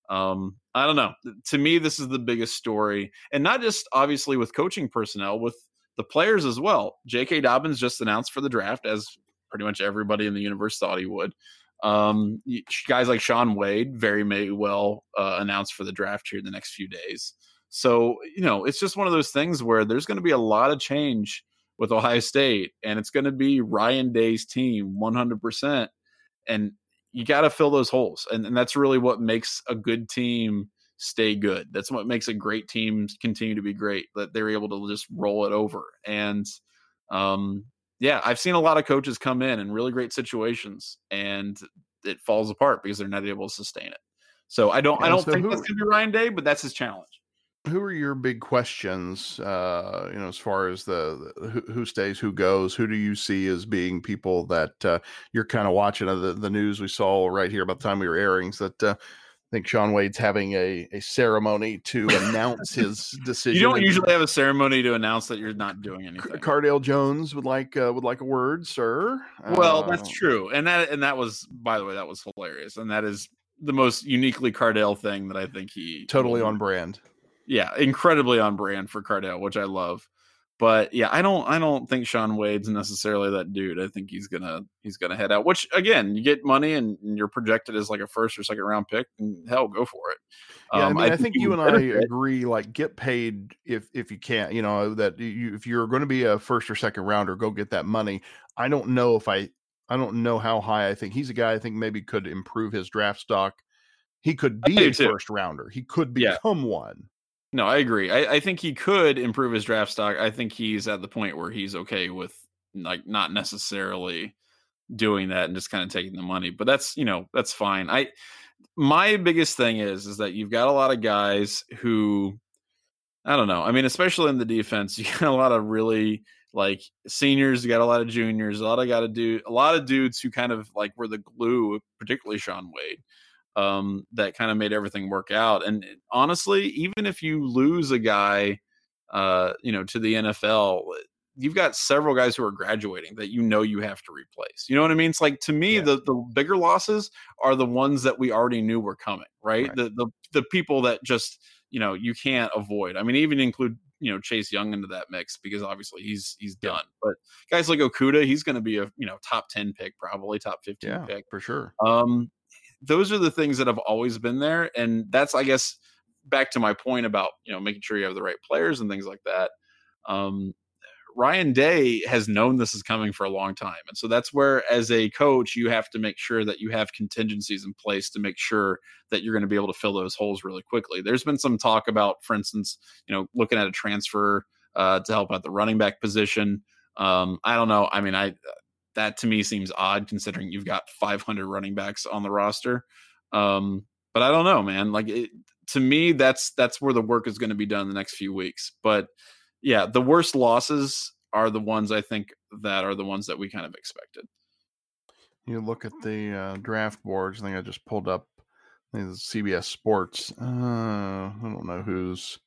um, I don't know. To me, this is the biggest story, and not just obviously with coaching personnel, with the players as well. J.K. Dobbins just announced for the draft, as pretty much everybody in the universe thought he would. Um, guys like Shaun Wade very may well uh, for the draft here in the next few days. So you know, it's just one of those things where there's going to be a lot of change with Ohio State, and it's going to be Ryan Day's team 100%. And you got to fill those holes. And, and that's really what makes a good team stay good. That's what makes a great team continue to be great, that they're able to just roll it over. And um, yeah, I've seen a lot of coaches come in in really great situations and it falls apart because they're not able to sustain it. So I don't, I don't think who, that's going to be Ryan Day, but that's his challenge who are your big questions uh you know as far as the, the who, who, stays who goes who do you see as being people that uh, you're kind of watching uh, the, the news we saw right here about the time we were airings that uh, I think Shaun Wade's having a, a ceremony to announce [LAUGHS] his decision. You don't usually have a ceremony to announce that you're not doing anything. Cardale Jones would like uh, would like a word, sir. Well, uh, that's true, and that and that was, by the way, that was hilarious, and that is the most uniquely Cardale thing that I think he totally on brand. Yeah, incredibly on brand for Cardale, which I love. But yeah, I don't I don't think Shaun Wade's necessarily that dude. I think he's gonna he's gonna head out. Which again, you get money and, you're projected as like a first or second round pick, and hell, go for it. Yeah, um, I mean, I, I think, you and I agree. Like, get paid if if you can't. You know that you, if you're going to be a first or second rounder, go get that money. I don't know if I I don't know how high I think he's a guy. I think maybe could improve his draft stock. He could be a too. first rounder. He could become yeah. one. No, I agree. I, I think he could improve his draft stock. I think he's at the point where he's okay with like not necessarily doing that and just kind of taking the money. But that's you know that's fine. I my biggest thing is is that you've got a lot of guys who I don't know. I mean, especially in the defense, [LAUGHS] you got a lot of really like seniors. You got a lot of juniors. A lot of got to do a lot of dudes who kind of like were the glue, particularly Shaun Wade um, that kind of made everything work out. And honestly, even if you lose a guy, uh, you know, to the NFL, you've got several guys who are graduating that you know you have to replace. You know what I mean? It's like to me, yeah. the the bigger losses are the ones that we already knew were coming, right? right? The the the people that just you know you can't avoid. I mean, even include you know Chase Young into that mix because obviously he's he's done. Yeah. But guys like Okudah, he's going to be a you know top ten pick, probably top fifteen yeah, pick for sure. Um, those are the things that have always been there and that's i guess back to my point about you know making sure you have the right players and things like that um, ryan day has known this is coming for a long time and so that's where as a coach you have to make sure that you have contingencies in place to make sure that you're going to be able to fill those holes really quickly. There's been some talk about for instance you know looking at a transfer uh, to help out the running back position. Um, i don't know i mean i that to me seems odd considering you've got 500 running backs on the roster. Um, but I don't know, man. Like it, to me, that's that's where the work is going to be done the next few weeks. But yeah, the worst losses are the ones I think that are the ones that we kind of expected. You look at the uh, draft boards. I think I just pulled up CBS Sports. Uh, I don't know who's.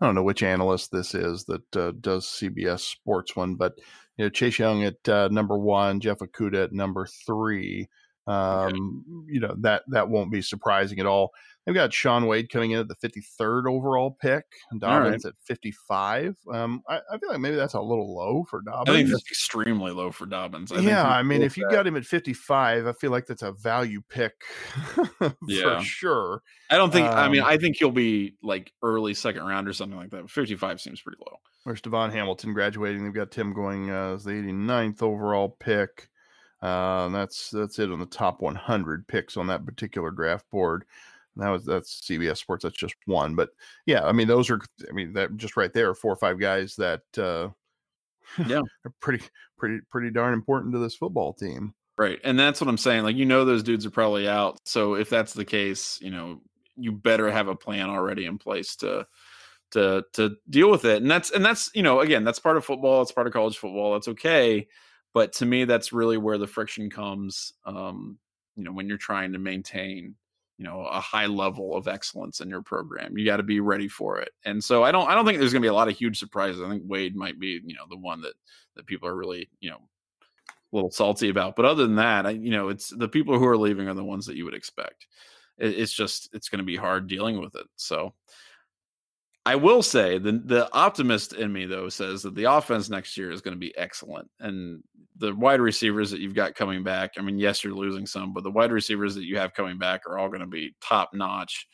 I don't know which analyst this is that uh, does CBS Sports one, but you know, Chase Young at uh, number one, Jeff Okudah at number three. Um. You know that that won't be surprising at all. They've got Shaun Wade coming in at the 53rd overall pick, Dobbins right. at 55. Um, I, I, feel like maybe that's a little low for Dobbins. I think that's extremely low for Dobbins. I yeah, I mean, if you got him at 55, I feel like that's a value pick [LAUGHS] for yeah. sure. I don't think. Um, I mean, um I think he'll be like early second round or something like that. 55 seems pretty low. Where's DaVon Hamilton graduating? They've got Tim going uh, as the 89th overall pick. Uh, that's that's it on the top 100 picks on that particular draft board. that was that's CBS Sports. That's just one, but yeah, I mean those are. I mean that just right there, four or five guys that uh, yeah [LAUGHS] are pretty pretty pretty darn important to this football team. Right, and that's what I'm saying. Like you know, those dudes are probably out. So if that's the case, you know, you better have a plan already in place to to to deal with it and that's and that's you know again that's part of football it's part of college football that's okay but to me that's really where the friction comes um you know when you're trying to maintain you know a high level of excellence in your program you got to be ready for it and so i don't i don't think there's going to be a lot of huge surprises i think wade might be you know the one that that people are really you know a little salty about but other than that I, you know it's the people who are leaving are the ones that you would expect it, it's just it's going to be hard dealing with it so I will say the the optimist in me though says that the offense next year is going to be excellent, and the wide receivers that you've got coming back. I mean, yes, you're losing some, but the wide receivers that you have coming back are all going to be top notch.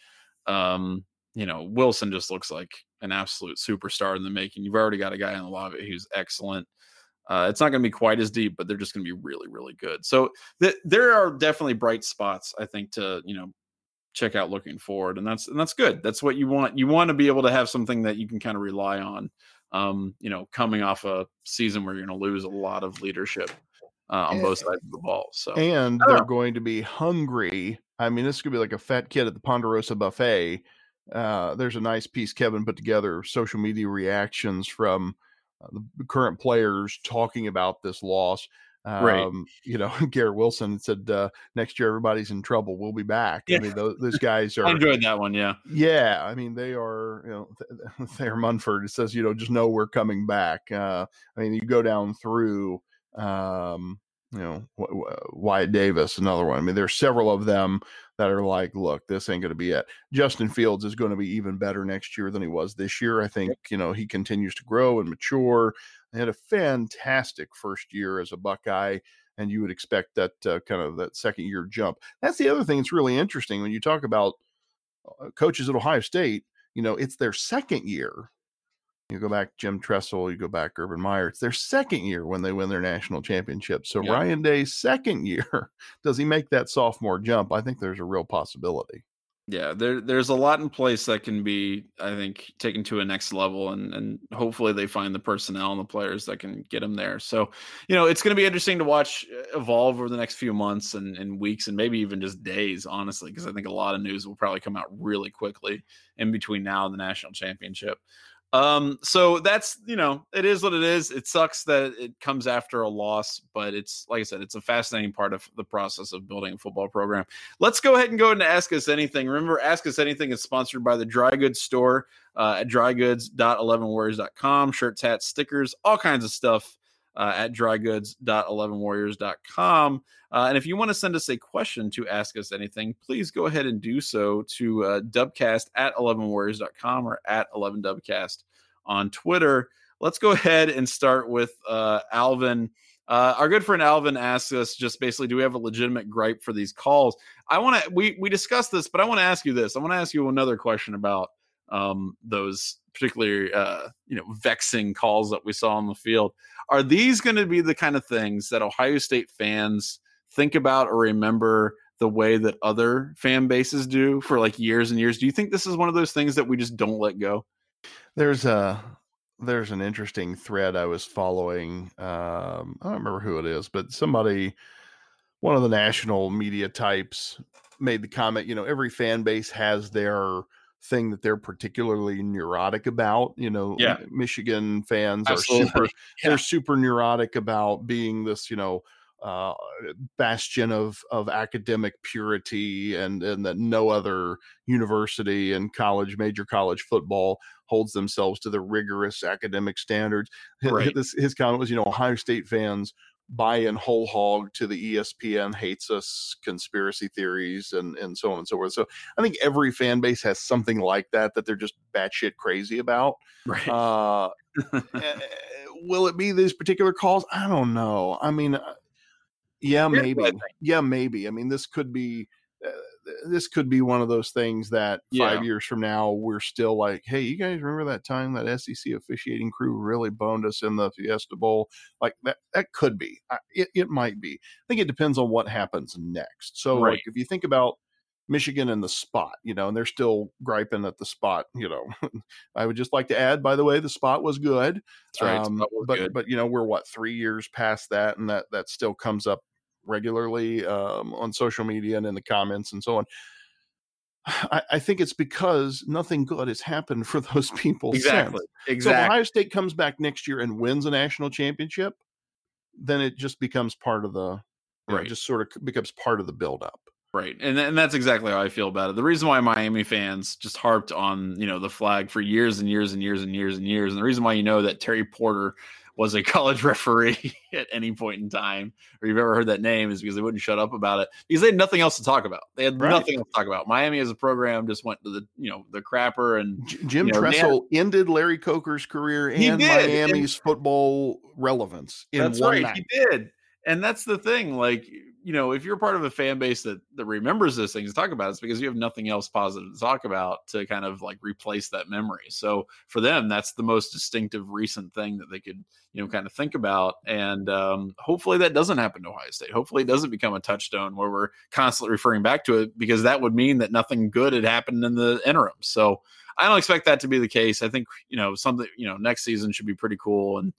Um, you know, Wilson just looks like an absolute superstar in the making. You've already got a guy in the lobby who's excellent. Uh, it's not going to be quite as deep, but they're just going to be really, really good. So th- there are definitely bright spots, I think, to you know check out looking forward and that's and that's good. That's what you want you want to be able to have something that you can kind of rely on um you know coming off a season where you're going to lose a lot of leadership uh, on both sides of the ball so. and they're know. going to be hungry. I mean this could be like a fat kid at the ponderosa buffet. Uh, there's a nice piece kevin put together social media reactions from uh, the current players talking about this loss Um, Right. You know, [LAUGHS] Garrett Wilson said uh, next year everybody's in trouble. We'll be back. Yeah. I mean, those, those [LAUGHS] guys I are. enjoyed that one. Yeah. Yeah, I mean they are. You know, Th- Thayer [LAUGHS] Munford it says, you know, just know we're coming back. Uh, I mean, you go down through, um, you know, W- W- Wyatt Davis, another one. I mean, there's several of them that are like, look, this ain't going to be it. Justin Fields is going to be even better next year than he was this year. I think you know he continues to grow and mature. They had a fantastic first year as a Buckeye and you would expect that uh, kind of that second year jump. That's the other thing that's really interesting when you talk about uh, coaches at Ohio State. You know, it's their second year. You go back Jim Tressel, you go back Urban Meyer. It's their second year when they win their national championship. So. Ryan Day's second [LAUGHS] year, does he make that sophomore jump? I think there's a real possibility. Yeah, there there's a lot in place that can be, I think, taken to a next level, and and hopefully they find the personnel and the players that can get them there. So, you know, it's going to be interesting to watch uh, evolve over the next few months and, and weeks, and maybe even just days, honestly, because I think a lot of news will probably come out really quickly in between now and the national championship. Um, so that's you know, it is what it is. It sucks that it comes after a loss, but it's like I said, it's a fascinating part of the process of building a football program. Let's go ahead and go into Ask Us Anything. Remember, Ask Us Anything is sponsored by the Dry Goods Store uh, at drygoods.11warriors.com. Shirts, hats, stickers, all kinds of stuff uh, at drygoods.11warriors.com. Uh, and if you want to send us a question to ask us anything, please go ahead and do so to uh, dubcast at 11warriors.com or at 11dubcast on Twitter. Let's go ahead and start with uh, Alvin. Uh, our good friend Alvin asks us just basically, do we have a legitimate gripe for these calls? I want to, we, we discussed this, but I want to ask you this. I want to ask you another question about um, those particularly, uh, you know, vexing calls that we saw on the field. Are these going to be the kind of things that Ohio State fans think about or remember the way that other fan bases do for like years and years? Do you think this is one of those things that we just don't let go? There's a there's an interesting thread I was following. Um, I don't remember who it is, but somebody, one of the national media types, made the comment. You know, every fan base has their thing that they're particularly neurotic about. You know, Yeah. Michigan fans are super. [LAUGHS] Yeah. They're super neurotic about being this. You know. Uh, bastion of of academic purity, and and that no other university and college, major college football holds themselves to the rigorous academic standards. His, Right. this, his comment was, you know, Ohio State fans buy in whole hog to the ESPN hates us conspiracy theories and and so on and so forth. So I think every fan base has something like that that they're just batshit crazy about. Right. Uh, [LAUGHS] eh, will it be these particular calls? I don't know. I mean, uh, yeah, maybe. what I think. Yeah, maybe. I mean, this could be. This could be one of those things that five Yeah. years from now we're still like, hey, you guys remember that time that SEC officiating crew really boned us in the Fiesta Bowl? Like that, that could be. It, it might be. I think it depends on what happens next. So, Right. like, if you think about Michigan and the spot, you know, and they're still griping at the spot, you know, [LAUGHS] I would just like to add, by the way, the spot was good. That's right. Um, was but good. but you know we're what three years past that, and that that still comes up regularly um, on social media and in the comments and so on. I, I think it's because nothing good has happened for [LAUGHS] those people. exactly. Since. So if Ohio State comes back next year and wins a national championship, then it just becomes part of the, you know, Right. just sort of becomes part of the buildup. Right. And and that's exactly how I feel about it. The reason why Miami fans just harped on, you know, the flag for years and years and years and years and years. And the reason why you know that Terry Porter was a [LAUGHS] college referee at any point in time, or you've ever heard that name, is because they wouldn't shut up about it. Because they had nothing else to talk about. They had Right. nothing else to talk about. Miami as a program just went to the, you know, the crapper and J- Jim You know, they had- Tressel ended Larry Coker's career and did, and- Miami's football relevance in That's one right. night. He did. And that's the thing. Like, you know, if you're part of a fan base that that remembers those things to talk about, it's because you have nothing else positive to talk about to kind of like replace that memory. So for them, that's the most distinctive recent thing that they could, you know, kind of think about. And um, hopefully that doesn't happen to Ohio State. Hopefully it doesn't become a touchstone where we're constantly referring back to it because that would mean that nothing good had happened in the interim. So I don't expect that to be the case. I think, you know, something, you know, next season should be pretty cool and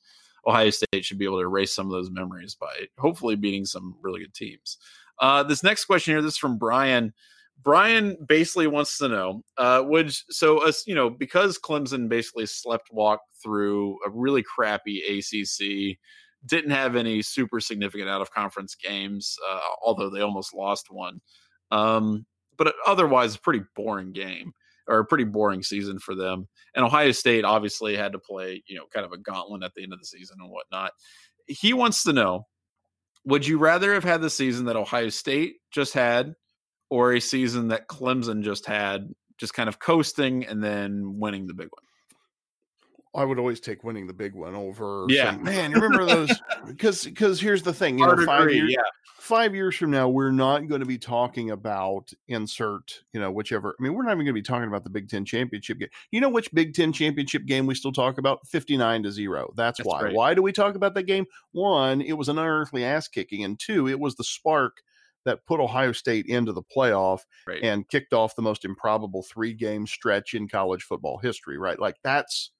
Ohio State should be able to erase some of those memories by hopefully beating some really good teams. Uh, this next question here, this is from Brian. Brian basically wants to know, uh, would so us, you know, because Clemson basically slept walk through a really crappy ACC, didn't have any super significant out of conference games, uh, although they almost lost one. Um, but otherwise, a pretty boring game or a pretty boring season for them. And Ohio State obviously had to play, you know, kind of a gauntlet at the end of the season and whatnot. He wants to know would you rather have had the season that Ohio State just had or a season that Clemson just had, just kind of coasting and then winning the big one? I would always take winning the big one over. Yeah, saying, man, you remember those? [LAUGHS] Because because here's the thing, you know, five agree, years, yeah. five years from now, we're not going to be talking about insert, you know, whichever. I mean, we're not even going to be talking about the Big Ten championship game. You know which Big Ten championship game we still talk about? Fifty nine to zero. That's, That's why. Why do we talk about that game? One, it was an unearthly ass kicking, and two, it was the spark that put Ohio State into the playoff right. and kicked off the most improbable three game stretch in college football history. Right, like that's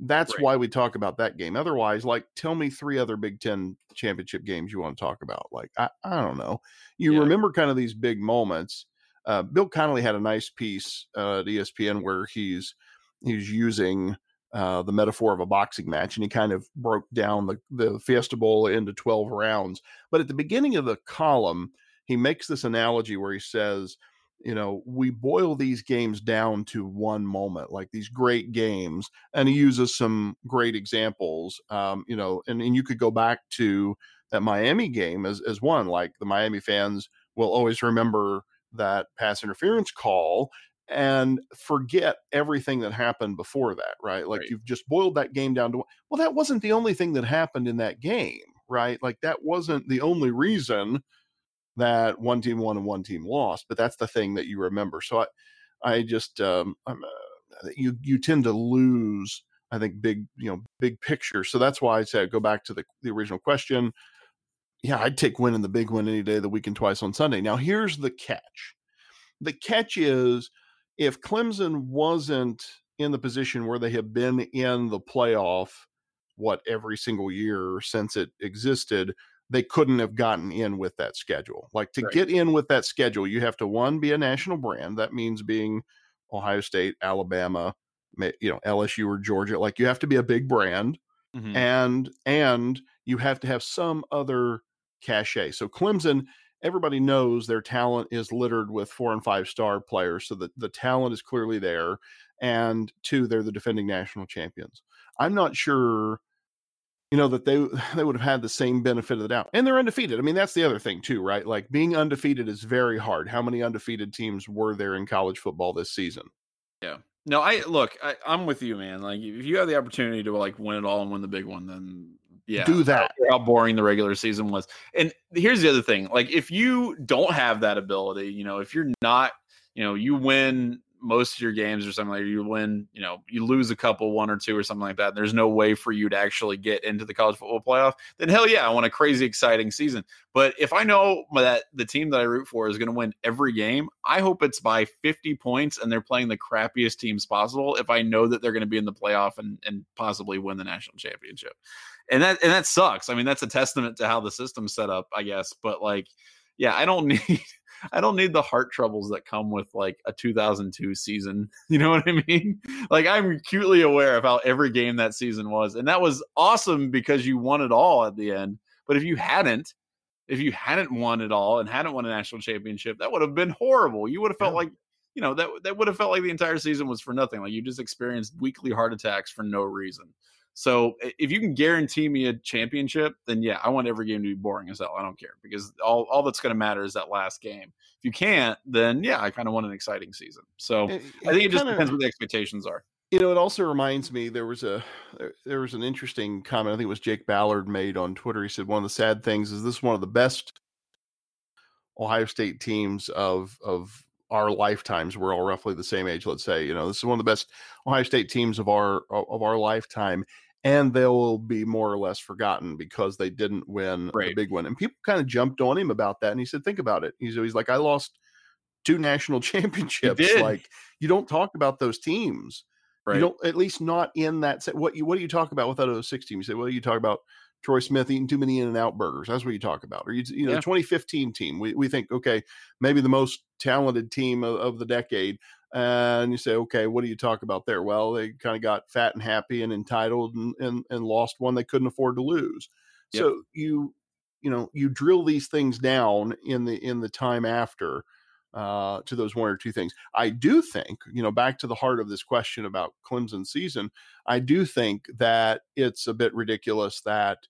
that's right. why we talk about that game. Otherwise, like, tell me three other Big Ten championship games you want to talk about. Like, I, I don't know. You yeah. remember kind of these big moments. Uh, Bill Connelly had a nice piece uh, at ESPN where he's he's using uh, the metaphor of a boxing match, and he kind of broke down the the Fiesta Bowl into twelve rounds. But at the beginning of the column, he makes this analogy where he says you know, we boil these games down to one moment, like these great games, and he uses some great examples. Um, you know, and, and you could go back to that Miami game as as one. Like the Miami fans will always remember that pass interference call and forget everything that happened before that, right? Like right. you've just boiled that game down to well, that wasn't the only thing that happened in that game, right? Like that wasn't the only reason that one team won and one team lost, but that's the thing that you remember. So I, I just, um, I'm, uh, you you tend to lose, I think, big you know big picture. So that's why I said go back to the the original question. Yeah, I'd take winning the big win any day of the week and twice on Sunday. Now here's the catch. The catch is if Clemson wasn't in the position where they have been in the playoff what every single year since it existed they couldn't have gotten in with that schedule. Like to right. get in with that schedule, you have to one be a national brand. That means being Ohio State, Alabama, you know, LSU or Georgia. Like you have to be a big brand, mm-hmm. and and you have to have some other cachet. So Clemson, everybody knows their talent is littered with four and five star players, so that the talent is clearly there. And two, they're the defending national champions. I'm not sure you know that they they would have had the same benefit of the doubt and they're undefeated. I mean that's the other thing too right? Like being undefeated is very hard. How many undefeated teams were there in college football this season? Yeah. No i look I, i'm with you man. Like if you have the opportunity to like win it all and win the big one then yeah do that. how boring the regular season was. And here's the other thing like if you don't have that ability you know if you're not you know you win most of your games or something like you win, you know, you lose a couple, one or two or something like that. there's no way for you to actually get into the college football playoff. Then hell yeah, I want a crazy exciting season. But if I know that the team that I root for is going to win every game, I hope it's by 50 points and they're playing the crappiest teams possible. If I know that they're going to be in the playoff and and possibly win the national championship, and that and that sucks. I mean, that's a testament to how the system's set up, I guess. But like, yeah, I don't [LAUGHS] need. I don't need the heart troubles that come with like a 2002 season. [LAUGHS] You know what I mean? Like I'm acutely aware of how every game that season was, and that was awesome because you won it all at the end. But if you hadn't, if you hadn't won it all and hadn't won a national championship, that would have been horrible. You would have felt yeah. like you know that that would have felt like the entire season was for nothing. Like you just experienced weekly heart attacks for no reason. So if you can guarantee me a championship, then yeah, I want every game to be boring as hell. I don't care because all, all that's going to matter is that last game. If you can't, then yeah, I kind of want an exciting season. So it, I think it, just kinda, depends what the expectations are. You know, it also reminds me there was a there, there was an interesting comment. I think it was Jake Ballard made on Twitter. He said one of the sad things is this is one of the best Ohio State teams of of our lifetimes. We're all roughly the same age, let's say. You know, this is one of the best Ohio State teams of our of our lifetime, and they'll be more or less forgotten because they didn't win right. the big one. And people kind of jumped on him about that, and he said, "Think about it." He's he's like, "I lost two national [LAUGHS] championships. Like, you don't talk about those teams." Right. You don't, at least not in that. What you what do you talk about with that 06 team? You say, well, you talk about Troy Smith eating too many In and Out burgers. That's what you talk about. Or you, you know, yeah. 2015 team. We we think okay, maybe the most talented team of, of the decade. And you say, okay, what do you talk about there? Well, they kind of got fat and happy and entitled and, and, and lost one they couldn't afford to lose. Yep. So you you know you drill these things down in the in the time after uh, to those one or two things. I do think, you know, back to the heart of this question about Clemson season, I do think that it's a bit ridiculous that,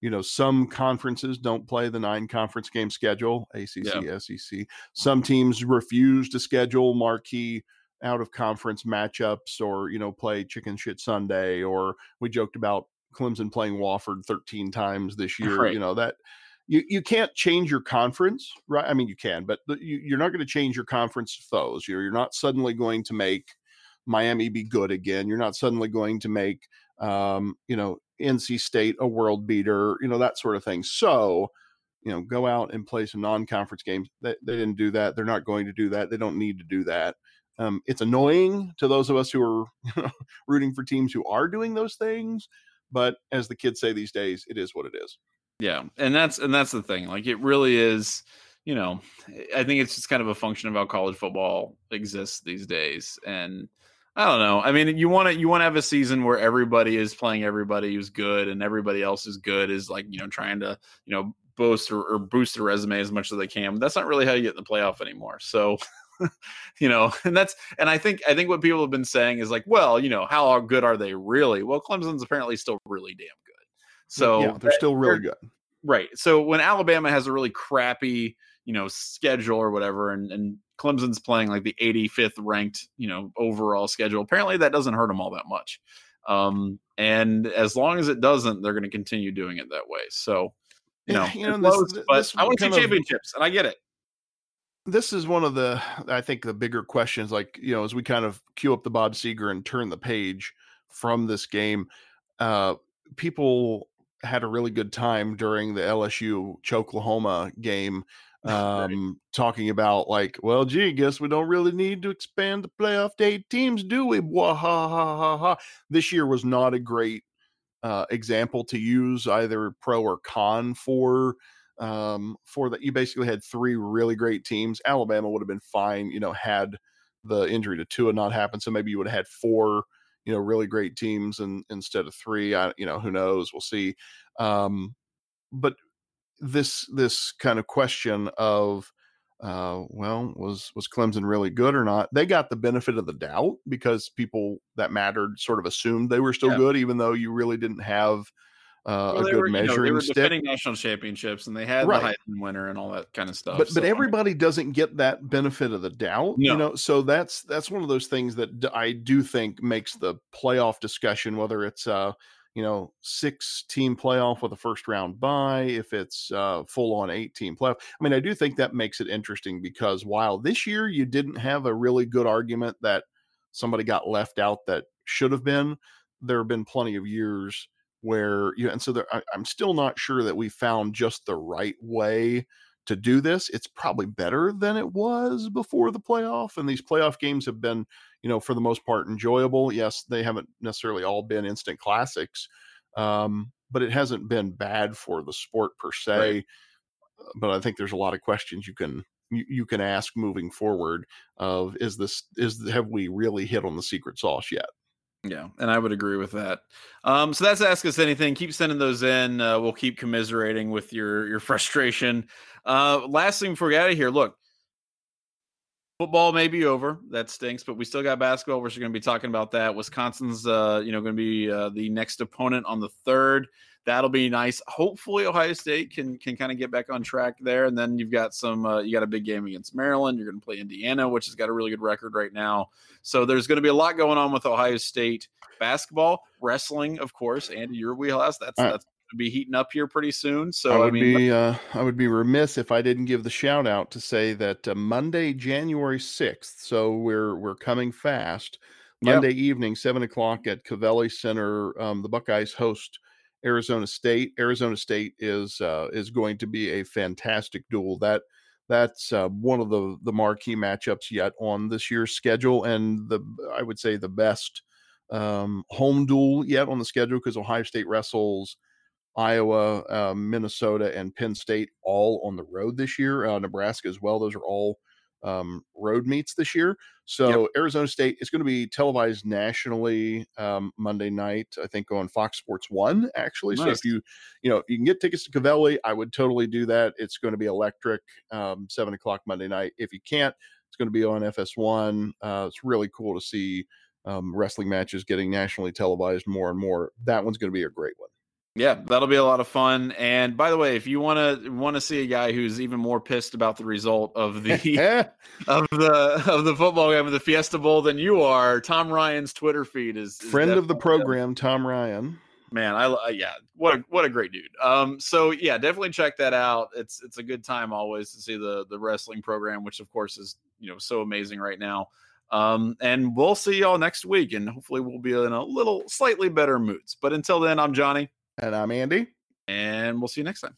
you know, some conferences don't play the nine conference game schedule, ACC, yeah. SEC. Some teams refuse to schedule marquee out of conference matchups or, you know, play chicken shit Sunday. Or we joked about Clemson playing Wofford 13 times this [LAUGHS] year. Right. You know, that you, you can't change your conference, right? I mean, you can, but you, are not going to change your conference foes. You're, you're not suddenly going to make Miami be good again. You're not suddenly going to make, um, you know, NC State a world beater, you know, that sort of thing. So, you know, go out and play some non-conference games. They, they didn't do that. They're not going to do that. They don't need to do that. Um, it's annoying to those of us who are you [LAUGHS] know, rooting for teams who are doing those things. But as the kids say these days, it is what it is. Yeah, and that's and that's the thing. Like it really is. You know, I think it's just kind of a function of how college football exists these days, and I don't know. I mean, you want to you want to have a season where everybody is playing everybody who's good, and everybody else is good is like you know trying to you know boost or, or boost their resume as much as they can. But that's not really how you get in the playoff anymore. So [LAUGHS] you know, and that's and I think I think what people have been saying is like, well, you know, how good are they really? Well, Clemson's apparently still really damn good. So yeah, they're still really good. Right. So when Alabama has a really crappy, you know, schedule or whatever, and, and Clemson's playing like the 85th ranked, you know, overall schedule, apparently that doesn't hurt them all that much. Um, and as long as it doesn't, they're going to continue doing it that way. So, you know, you know close, this, but this I want to see championships, of, and I get it. This is one of the, I think, the bigger questions. Like, you know, as we kind of queue up the Bob Seger and turn the page from this game, uh, people had a really good time during the LSU Oklahoma game um talking about like well gee guess we don't really need to expand the playoff to eight teams do we? Ha, ha, ha, ha. this year was not a great uh example to use either pro or con for um for that. You basically had three really great teams. Alabama would have been fine you know had the injury to Tua not happened so maybe you would have had four you know really great teams and instead of three. I, you know who knows? We'll see. Um, but this this kind of question of uh, well was was clemson really good or not they got the benefit of the doubt because people that mattered sort of assumed they were still yeah. good even though you really didn't have uh, well, a good were, measuring you know, they were stick. defending national championships and they had right. the Heisman winner and all that kind of stuff. But so. but everybody doesn't get that benefit of the doubt, no. you know. So that's that's one of those things that I do think makes the playoff discussion, whether it's uh you know six team playoff with a first round bye, if it's uh, full on eight team playoff. I mean, I do think that makes it interesting because while this year you didn't have a really good argument that somebody got left out that should have been, there have been plenty of years where you and so there, I, I'm still not sure that we found just the right way to do this. It's probably better than it was before the playoff, and these playoff games have been, you know, for the most part enjoyable. Yes, they haven't necessarily all been instant classics, um, but it hasn't been bad for the sport per se. Right. But I think there's a lot of questions you can you, you can ask moving forward of is this is have we really hit on the secret sauce yet? Yeah, and I would agree with that. Um, so that's ask us anything. Keep sending those in. Uh, we'll keep commiserating with your your frustration. Uh, last thing before we get out of here, look, football may be over. That stinks, but we still got basketball. We're going to be talking about that. Wisconsin's, uh, you know, going to be uh, the next opponent on the third that'll be nice. Hopefully, Ohio State can can kind of get back on track there. And then you've got some uh, you got a big game against Maryland. You're going to play Indiana, which has got a really good record right now. So there's going to be a lot going on with Ohio State basketball, wrestling, of course, and your wheelhouse. That's that's to be heating up here pretty soon. So I would I mean, be uh, I would be remiss if I didn't give the shout out to say that uh, Monday, January sixth. So we're we're coming fast. Monday yep. evening, seven o'clock at Covelli Center. Um, the Buckeyes host Arizona State. Arizona State is uh, is going to be a fantastic duel. That that's uh, one of the the marquee matchups yet on this year's schedule, and the I would say the best um, home duel yet on the schedule because Ohio State wrestles Iowa, uh, Minnesota, and Penn State all on the road this year. Uh, Nebraska as well. Those are all um, road meets this year. So yep. Arizona State is going to be televised nationally um, Monday night, I think on Fox Sports One actually. Nice. So if you, you know, you can get tickets to Covelli, I would totally do that. It's going to be electric, um, seven o'clock Monday night. If you can't, it's going to be on FS1. Uh, it's really cool to see um, wrestling matches getting nationally televised more and more. That one's going to be a great one. Yeah, that'll be a lot of fun. And by the way, if you want to want to see a guy who's even more pissed about the result of the [LAUGHS] of the of the football game of the Fiesta Bowl than you are, Tom Ryan's Twitter feed is, is friend of the program, Tom Ryan. Man, I yeah, what a, what a great dude. Um, so yeah, definitely check that out. It's it's a good time always to see the the wrestling program, which of course is you know so amazing right now. Um, and we'll see y'all next week, and hopefully we'll be in a little slightly better moods. But until then, I'm Johnny. And I'm Andy. And we'll see you next time.